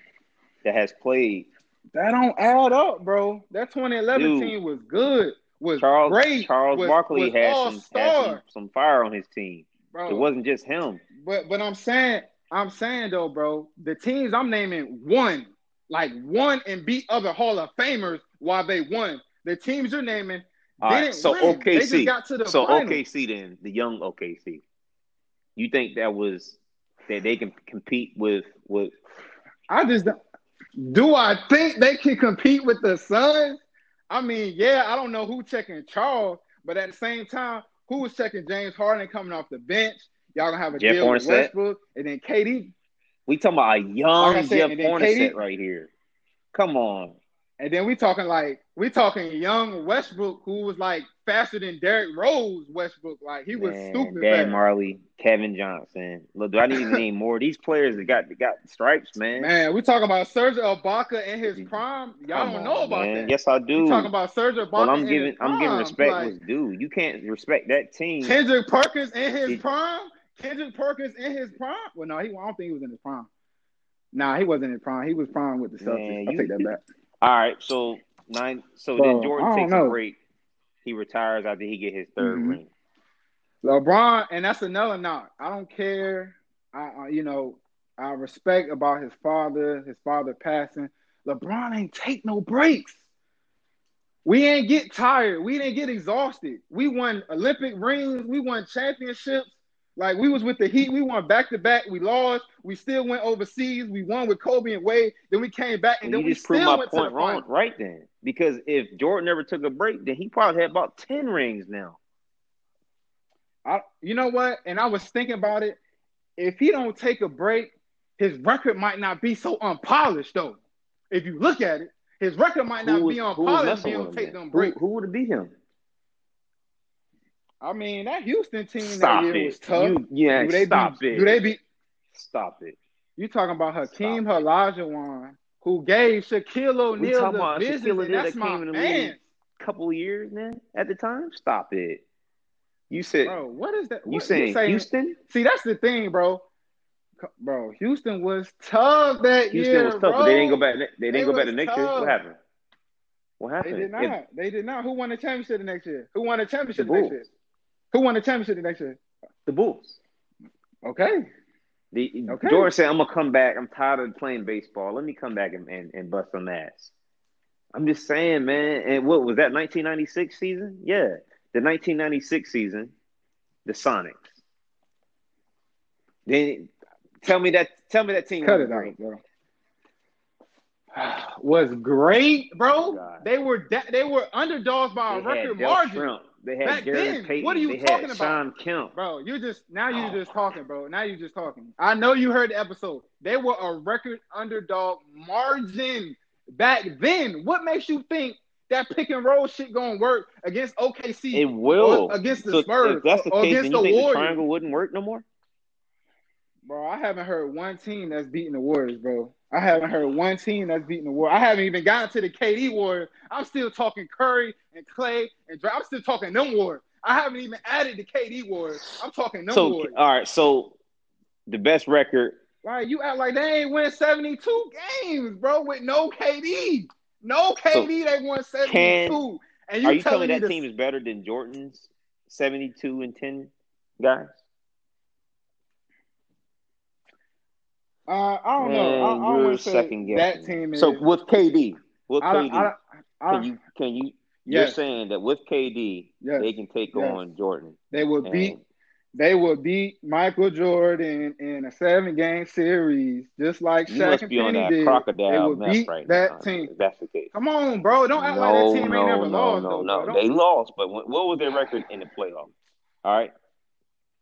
that has played that don't add up, bro. That 2011 Dude. team was good, was Charles great. Charles was, Barkley was had, some, had some some fire on his team. bro. It wasn't just him. But but I'm saying I'm saying though, bro, the teams I'm naming won, like won and beat other Hall of Famers while they won. The teams you're naming All right, didn't so win. They just OKC. got to the So finals. OKC then, the young OKC. You think that was that they can compete with with I just don't- do I think they can compete with the Suns? I mean, yeah, I don't know who checking Charles, but at the same time, who was checking James Harden coming off the bench? Y'all gonna have a Jeff deal with Hornacek? Westbrook, and then KD. we talking about a young Like said, Jeff Hornacek right here. Come on. And then we talking like we talking young Westbrook who was like faster than Derrick Rose Westbrook. Like he was Man, stupid Dan fast. Marley, Kevin Johnson. Look, do I need to name more? These players that got that got stripes, man. Man, we talking about Serge Ibaka in his prime. Y'all Come don't on, know about man. that. Yes, I do. We talking about Serge Ibaka. well, I'm in giving I'm giving respect Like, due. You can't respect that team. Kendrick Perkins in his It- prime. Kendrick Perkins in his prime. Well, no, he. I don't think he was in his prime. Nah, he wasn't in his prime. He was prime with the Celtics. I take that back. All right, so nine. So then Jordan takes know. a break. He retires after he get his 3rd Mhm. ring. LeBron, and that's another knock. I don't care. I, I, you know, I respect about his father, his father passing. LeBron ain't take no breaks. We ain't get tired. We didn't get exhausted. We won Olympic rings. We won championships. Like we was with the Heat. We won back to back. We lost. We still went overseas. We won with Kobe and Wade. Then we came back and And then we still went to the point wrong, right then. Because if Jordan never took a break, then he probably had about ten rings now. I, you know what? And I was thinking about it. If he don't take a break, his record might not be so unpolished, though. If you look at it, his record might not was, be unpolished he don't take them Who, who would have beat him? I mean, that Houston team Stop that year was tough. You, yeah, do they stop be, it. Do they be? Stop it. You talking about Hakeem it. Olajuwon, who gave Shaquille O'Neal the vision, Shaquille O'Neal that came in the man. league couple of years now at the time. Stop it. You said Bro, what is that? you What, saying Houston? See, that's the thing, bro. Bro, Houston was tough that Houston year, was tough, bro. but they didn't go back. They didn't They go back the next year. What happened? What happened? They did not. If- they did not. Who won the championship the next year? Who won the championship The the, next year? Who won the championship the next year? the Bulls. Okay. The, Okay. Jordan said, "I'm gonna come back. I'm tired of playing baseball. Let me come back and, and, and bust some ass." I'm just saying, man. And what was that? 1996 season? Yeah, the 1996 season, the Sonics. Then tell me that. Tell me that team Cut was it great. out, bro. Was great, bro. Oh, they were da- they were underdogs by a They record margin, Shrimp. They had Back Gary then, Payton. what are you they talking had about? Sean Kemp. bro. You just now you Oh. just talking, bro. Now you're just talking. I know you heard the episode. They were a record underdog margin back then. What makes you think that pick and roll shit gonna work against OKC? It will against the So Spurs If that's the or case, against the think the Warriors. triangle wouldn't work no more? Bro, I haven't heard one team that's beating the Warriors, bro. I haven't heard one team that's beating the Warriors. I haven't even gotten to the KD Warriors. I'm still talking Curry and Klay and Dra- I'm still talking them Warriors. I haven't even added the KD Warriors. I'm talking them So Warriors. all right, so the best record. Like you act like they ain't win 72 games, bro, with no KD. No KD, they won 72. and you Are you telling me that team is better than Jordan's seventy-two and ten guys? Uh, I don't know. I, I don't you're want to say second guessing. that team is. So with KD, with I, KD, I, don't- I, can you can you? You're saying that with KD, yes, they can take Yes. on Jordan. they will beat they will beat Michael Jordan in a seven game series, just like you Shaq must and be on that did. They will beat right that now. team. That's the case. Come on, bro. Don't act like that team no, ain't never no, lost, no, though, no. bro. They lost, but what, what was their record in the playoffs? All right,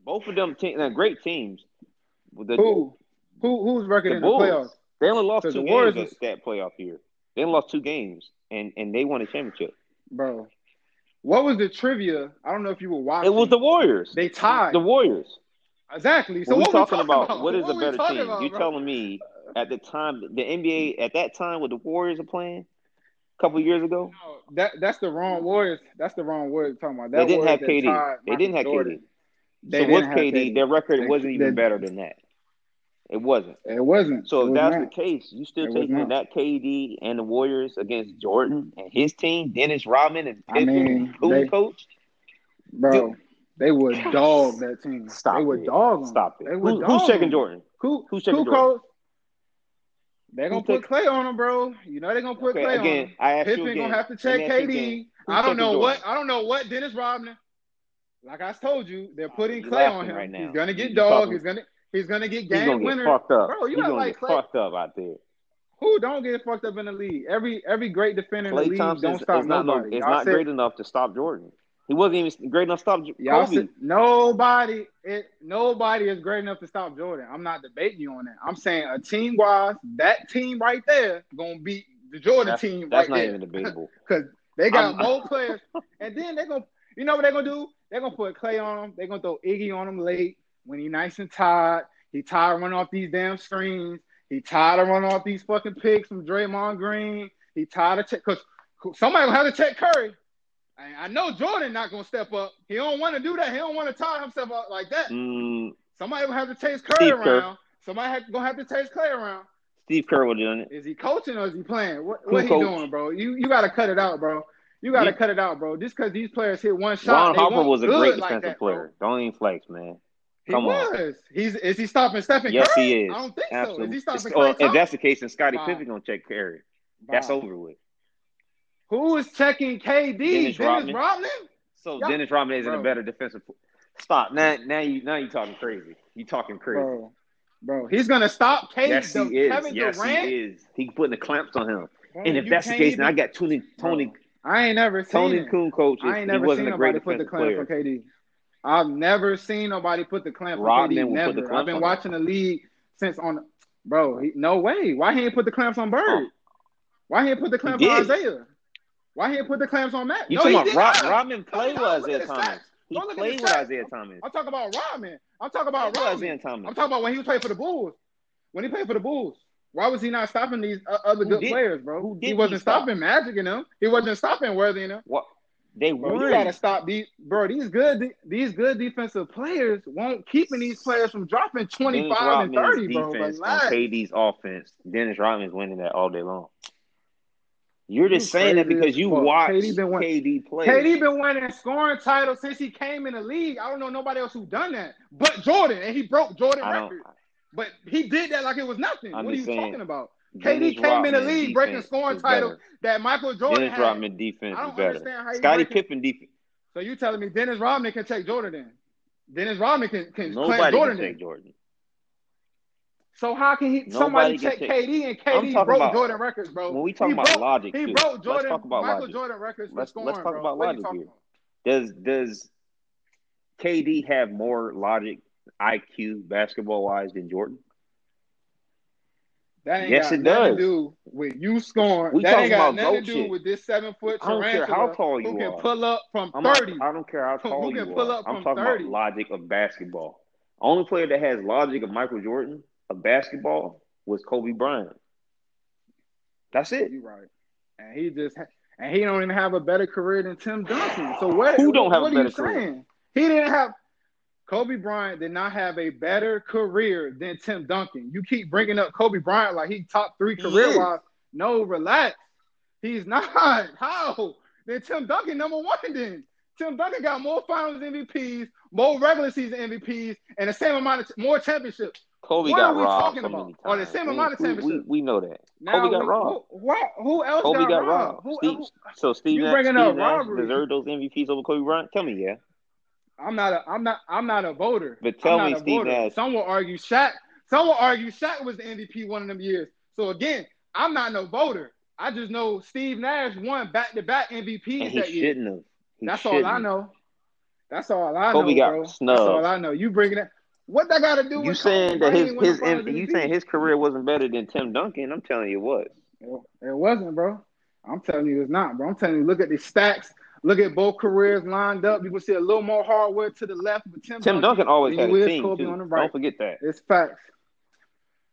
both of them te- they're great teams. The, Who who who's record The in the playoffs? They only lost two the games Warriors that, is- that playoff year. They lost two games, and and they won a championship. Bro. What was the trivia? I don't know if you were watching. It was the Warriors. they tied. The Warriors. exactly. So What we what talking about? about? What is What a better team? about, you telling me at the time the NBA at that time with the Warriors are playing a couple years ago? No, that that's the wrong Warriors. That's the wrong Warriors you're talking about. That They didn't Warriors have KD. They didn't have Jordan. KD. They so with have KD, their record They- wasn't even they- better than that. It wasn't. It wasn't. So It if was that's not. the case, you still It taking that KD and the Warriors against Jordan and his team, Dennis Rodman and I mean, who they- coached? bro. They would dog that team. Stop they would it. dog them. Stop it. They would Who, dog who's checking them. Jordan? Who Who's checking who Jordan? coach? They're gonna Who put take- Klay on him, bro. You know they're gonna put Okay, Klay on him. I asked you Pippen again. gonna have to check me KD. I don't checking know Jordan? what I don't know what Dennis Rodman. Like I told you, they're putting you Klay on him. right now. He's gonna get you dog. He's gonna he's gonna get He's game gonna get winner. fucked up. Bro, you gonna like get Klay. fucked up out there. Who don't get fucked up in the league? Every every great defender in the league Thompson don't is stop is not nobody. Y'all not said- great enough to stop Jordan. He wasn't even great enough to stop Y'all Kobe. said nobody it nobody is great enough to stop Jordan. I'm not debating you on that. I'm saying a team wise, that team right there gonna beat the Jordan That's, team. that's right not there. even debatable. because they got I'm- more players. And then they're gonna, you know what they're gonna do? They're gonna put Klay on them. They're gonna throw Iggy on them late when he nice and tired. He tired of running off these damn screens. He tired of running off these fucking picks from Draymond Green. He tired of check because somebody gonna have to check Curry. And I know Jordan not gonna step up. He don't want to do that. He don't want to tire himself up like that. Mm, Somebody will have to chase Curry Steve Kerr. around. Somebody have, gonna have to chase Klay around. Steve Kerr will done it. Is he coaching or is he playing? What, what he doing, bro? You you gotta cut it out, bro. You gotta Yeah. cut it out, bro. Just because these players hit one shot, Ron Harper was a great like defensive that, bro. player. Don't even flex, man. He Come on. was. He's is he stopping Stephen Yes, Curry? he is. I don't think so. Is he stopping It's- Klay uh, if that's the case, then Scottie Bye. Pippen gonna check Curry. That's over with. Who is checking KD? Dennis Dennis, Rodman. Rodman? So Y'all- Dennis Rodman isn't a better defensive. Stop now. Now you now you talking crazy. You talking crazy. Bro, bro, he's gonna stop KD. Yes, he is. Kevin yes, Durant. he is. He putting the clamps on him. Bro, and if that's the case, then I got Tony Tony Bro, I ain't never seen Tony. Kukoc. I ain't He wasn't seen a great nobody put the clamps player. on KD. I've never seen nobody put the clamp on KD. Never. I've been watching the league since on. Bro, he, no way. Why he ain't put the clamps on Bird? Oh. Why he ain't put the clamps on. Isiah? Why he ain't put the clamps on Matt? You no, talking about Rod. Rodman played with Isiah Thomas. He Go look at played with. Isiah Thomas. I'm talking about Rodman. I'm talking about Rodman. Isiah Thomas. I'm talking about when he was playing for the Bulls. When he played for the Bulls. Why was he not stopping these uh, other Who good did- players, bro? who he he wasn't stop? stopping Magic in them. He wasn't stopping Worthy in them. What they Bro, you gotta stop these, bro. These good, these good defensive players won't keeping these players from dropping twenty five and thirty, bro. defense on KD's offense. Dennis Rodman's winning that all day long. You're just saying that because you fuck. watch KD been win- KD play. KD been winning scoring titles since he came in the league. I don't know nobody else who done that, but Jordan, and he broke Jordan record. But he did that like it was nothing. I'm what are you saying, talking about? KD came in the league breaking scoring is titles that Michael Jordan Dennis had. Rodman defense I is don't better. understand how Scottie Pippen defense. So you telling me Dennis Rodman can take Jordan then? Dennis Rodman can can Nobody Jordan can take Jordan. So how can he Nobody somebody can take- KD and KD broke about- Jordan records, bro? When we talk He about broke- logic, He too. broke Let's Jordan talk about Michael logic. Jordan records Let's- scoring, let's talk bro. about What logic here. Does does KD have more logic, IQ, basketball wise than Jordan? That ain't Yes, got it nothing does. to do with you scoring. We that talking ain't got about nothing to do shit. with this seven foot I don't care tarantula how tall you who can are. pull up from I'm not, thirty. I don't care how tall Who can you pull are. up I'm talking 30? about logic of basketball. Only player that has logic of Michael Jordan of basketball was Kobe Bryant. That's it. You're right, and he just and he don't even have a better career than Tim Duncan. So what? Who don't have what a are better you career? saying? He didn't have. Kobe Bryant did not have a better career than Tim Duncan. You keep bringing up Kobe Bryant like he top three career wise. No, relax. He's not. How? Then Tim Duncan number one. Then Tim Duncan got more Finals MVPs, more regular season MVPs, and the same amount of more championships. Kobe What got are we robbed talking about? Or the same We- amount of we, we, championships. we know that. Now, Kobe got robbed. Who, what, who else Kobe got, got robbed? robbed. Who, Steve, who- so Steve You Nash, bringing Steve up Nash robbery. deserved those MVPs over Kobe Bryant? Tell me, yeah. I'm not a I'm not I'm not a voter. But tell I'm me, not a Steve voter. Nash. Some will argue Shaq. Some will argue Shaq was the MVP one of them years. So again, I'm not no voter. I just know Steve Nash won back to back MVPs And he that year. shouldn't have. He That's all shouldn't I know. That's all I Kobe know, got bro. snubbed. That's all I know. You bringing it? What that got to do with You saying Kobe? that He his his no Finals you saying his career wasn't better than Tim Duncan? I'm telling you it was. It wasn't, bro. I'm telling you, it's not, bro. I'm telling you, look at the stacks. Look at both careers lined up. You can see a little more hardware to the left, but Tim, Tim Duncan always had a team Kobe too. on the right. Don't forget that. It's facts.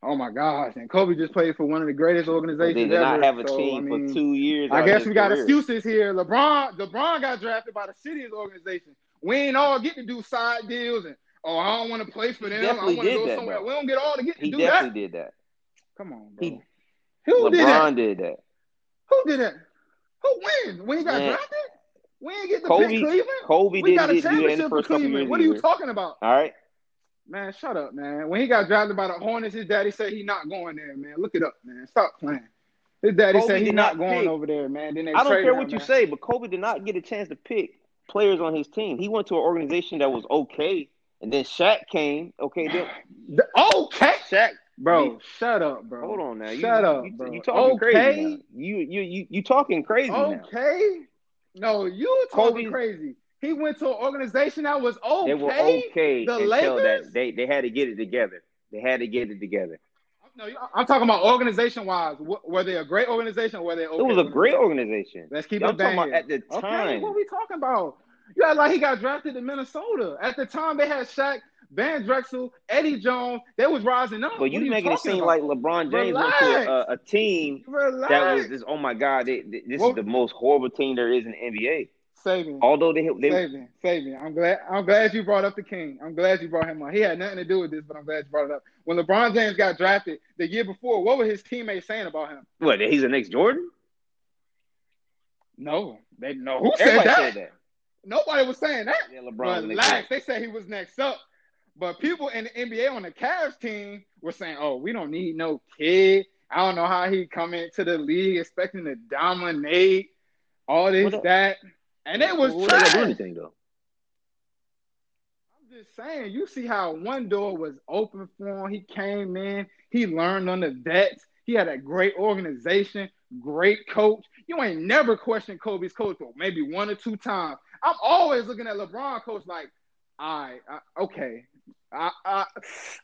Oh my gosh! And Kobe just played for one of the greatest They organizations did ever. not have a so, team I mean, for two years. I guess we got career. excuses here. LeBron, LeBron got drafted by the city's organization. We ain't all get to do side deals and oh, I don't want to play for them. I want to go that, somewhere. bro. We don't get all to get to He do that. He definitely did that. Come on, bro. He- Who did that? Did that. Who did that? Who wins? When ain't got Man. drafted. We ain't get to Kobe- pick Cleveland. Kobe we didn't got a get to do that in championship for Cleveland. What are you talking about? All right. Man, shut up, man. When he got drafted by the Hornets, his daddy said he not going there, man. Look it up, man. Stop playing. His daddy Kobe said he did not not going pick. over there, man. Then they I don't care him, what you man. say, but Kobe did not get a chance to pick players on his team. He went to an organization that was okay, and then Shaq came. Okay, then The- okay, Shaq. bro. You- shut up, bro. Hold on now. You, Shut up, you, bro. You talking okay. crazy now. You you you you talking crazy now. No, you talking Kobe's- crazy. He went to an organization that was okay. They were okay The until Lakers? that they they had to get it together. They had to get it together. No, I'm talking about organization wise. Were they a great organization or were they okay? It was a great organization. Let's keep Y'all it talking at the time. Okay, what are we talking about? Yeah, like he got drafted to Minnesota. At the time, they had Shaq, Van Drexel, Eddie Jones. They was rising up. But you, you making it seem about? like LeBron James Relax. went to a, a team Relax. that was this. Oh my God, they, they, this well, is the most horrible team there is in the NBA. Saving. Although they, they saving, saving. I'm glad. I'm glad you brought up the king. I'm glad you brought him on. He had nothing to do with this, but I'm glad you brought it up. When LeBron James got drafted the year before, what were his teammates saying about him? What? He's the next Jordan? No, they know who said that? said that? Nobody was saying that. Yeah, LeBron. Relax. They said he was next up. But people in the NBA on the Cavs team were saying, "Oh, we don't need no kid. I don't know how he come into the league expecting to dominate all this that." And it was well, trash. do anything though. I'm just saying, you see how one door was open for him. He came in, he learned on the vets. He had a great organization, great coach. You ain't never questioned Kobe's coach, but maybe one or two times. I'm always looking at LeBron coach like, all right, uh, okay, I, I,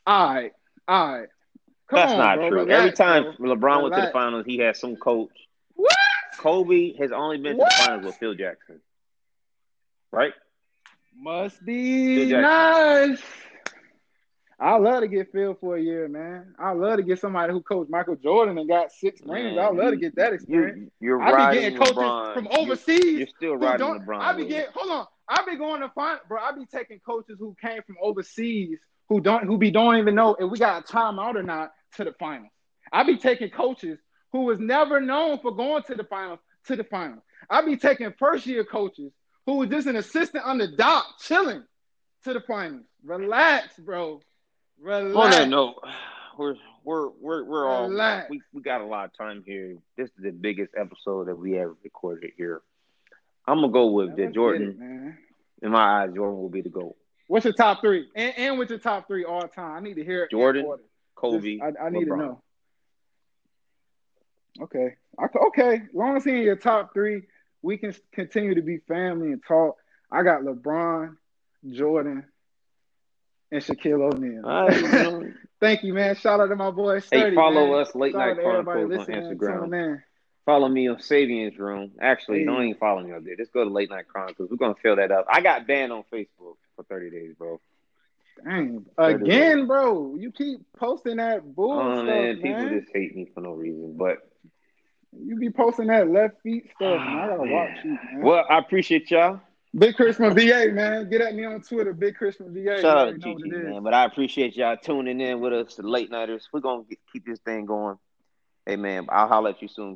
all right, all right. Come That's on, not bro. true. Relax, Every time bro. LeBron went to the finals, he had some coach. What? Kobe has only been what? to the finals with Phil Jackson right? Must be nice. I love to get Phil for a year, man. I love to get somebody who coached Michael Jordan and got six rings. I love to get that experience. You, are I be getting coaches LeBron. from overseas. You're, you're still riding LeBron. I be getting hold on. I be going to find bro. I be taking coaches who came from overseas who don't who be don't even know if we got a timeout or not to the finals. I be taking coaches who was never known for going to the finals to the finals. I be taking first year coaches who was just an assistant on the dock, chilling to the finals. Relax, bro. Relax. On that note, we're we're we're we're all Relax. we we got a lot of time here. This is the biggest episode that we ever recorded here. I'm gonna go with the Jordan. It, In my eyes, Jordan will be the goal. What's your top three? And, and what's your top three all time? I need to hear it. Jordan, Kobe. Just, I, I, need LeBron. to know. Okay. Okay. As long as he's in your top three, we can continue to be family and talk. I got LeBron, Jordan, and Shaquille O'Neal. Thank you, man. Shout out to my boy. Sturdy, hey, follow man. us late Shout night chronicles on Instagram. Follow me on Savian's room. Actually, hey. don't even follow me up there. Just go to late night chronicles. We're gonna fill that up. I got banned on Facebook for thirty days, bro. Dang. Again, days. bro. You keep posting that bull oh, stuff, man. People just hate me for no reason, but you be posting that left feet stuff, man. I ah, gotta watch you, man. Well, I appreciate y'all. Big Christmas VA, man. Get at me on Twitter, Big Christmas VA. Shout out to Gigi, man. But I appreciate y'all tuning in with us, the late nighters. We're gonna keep this thing going. Hey, man, I'll holler at you soon.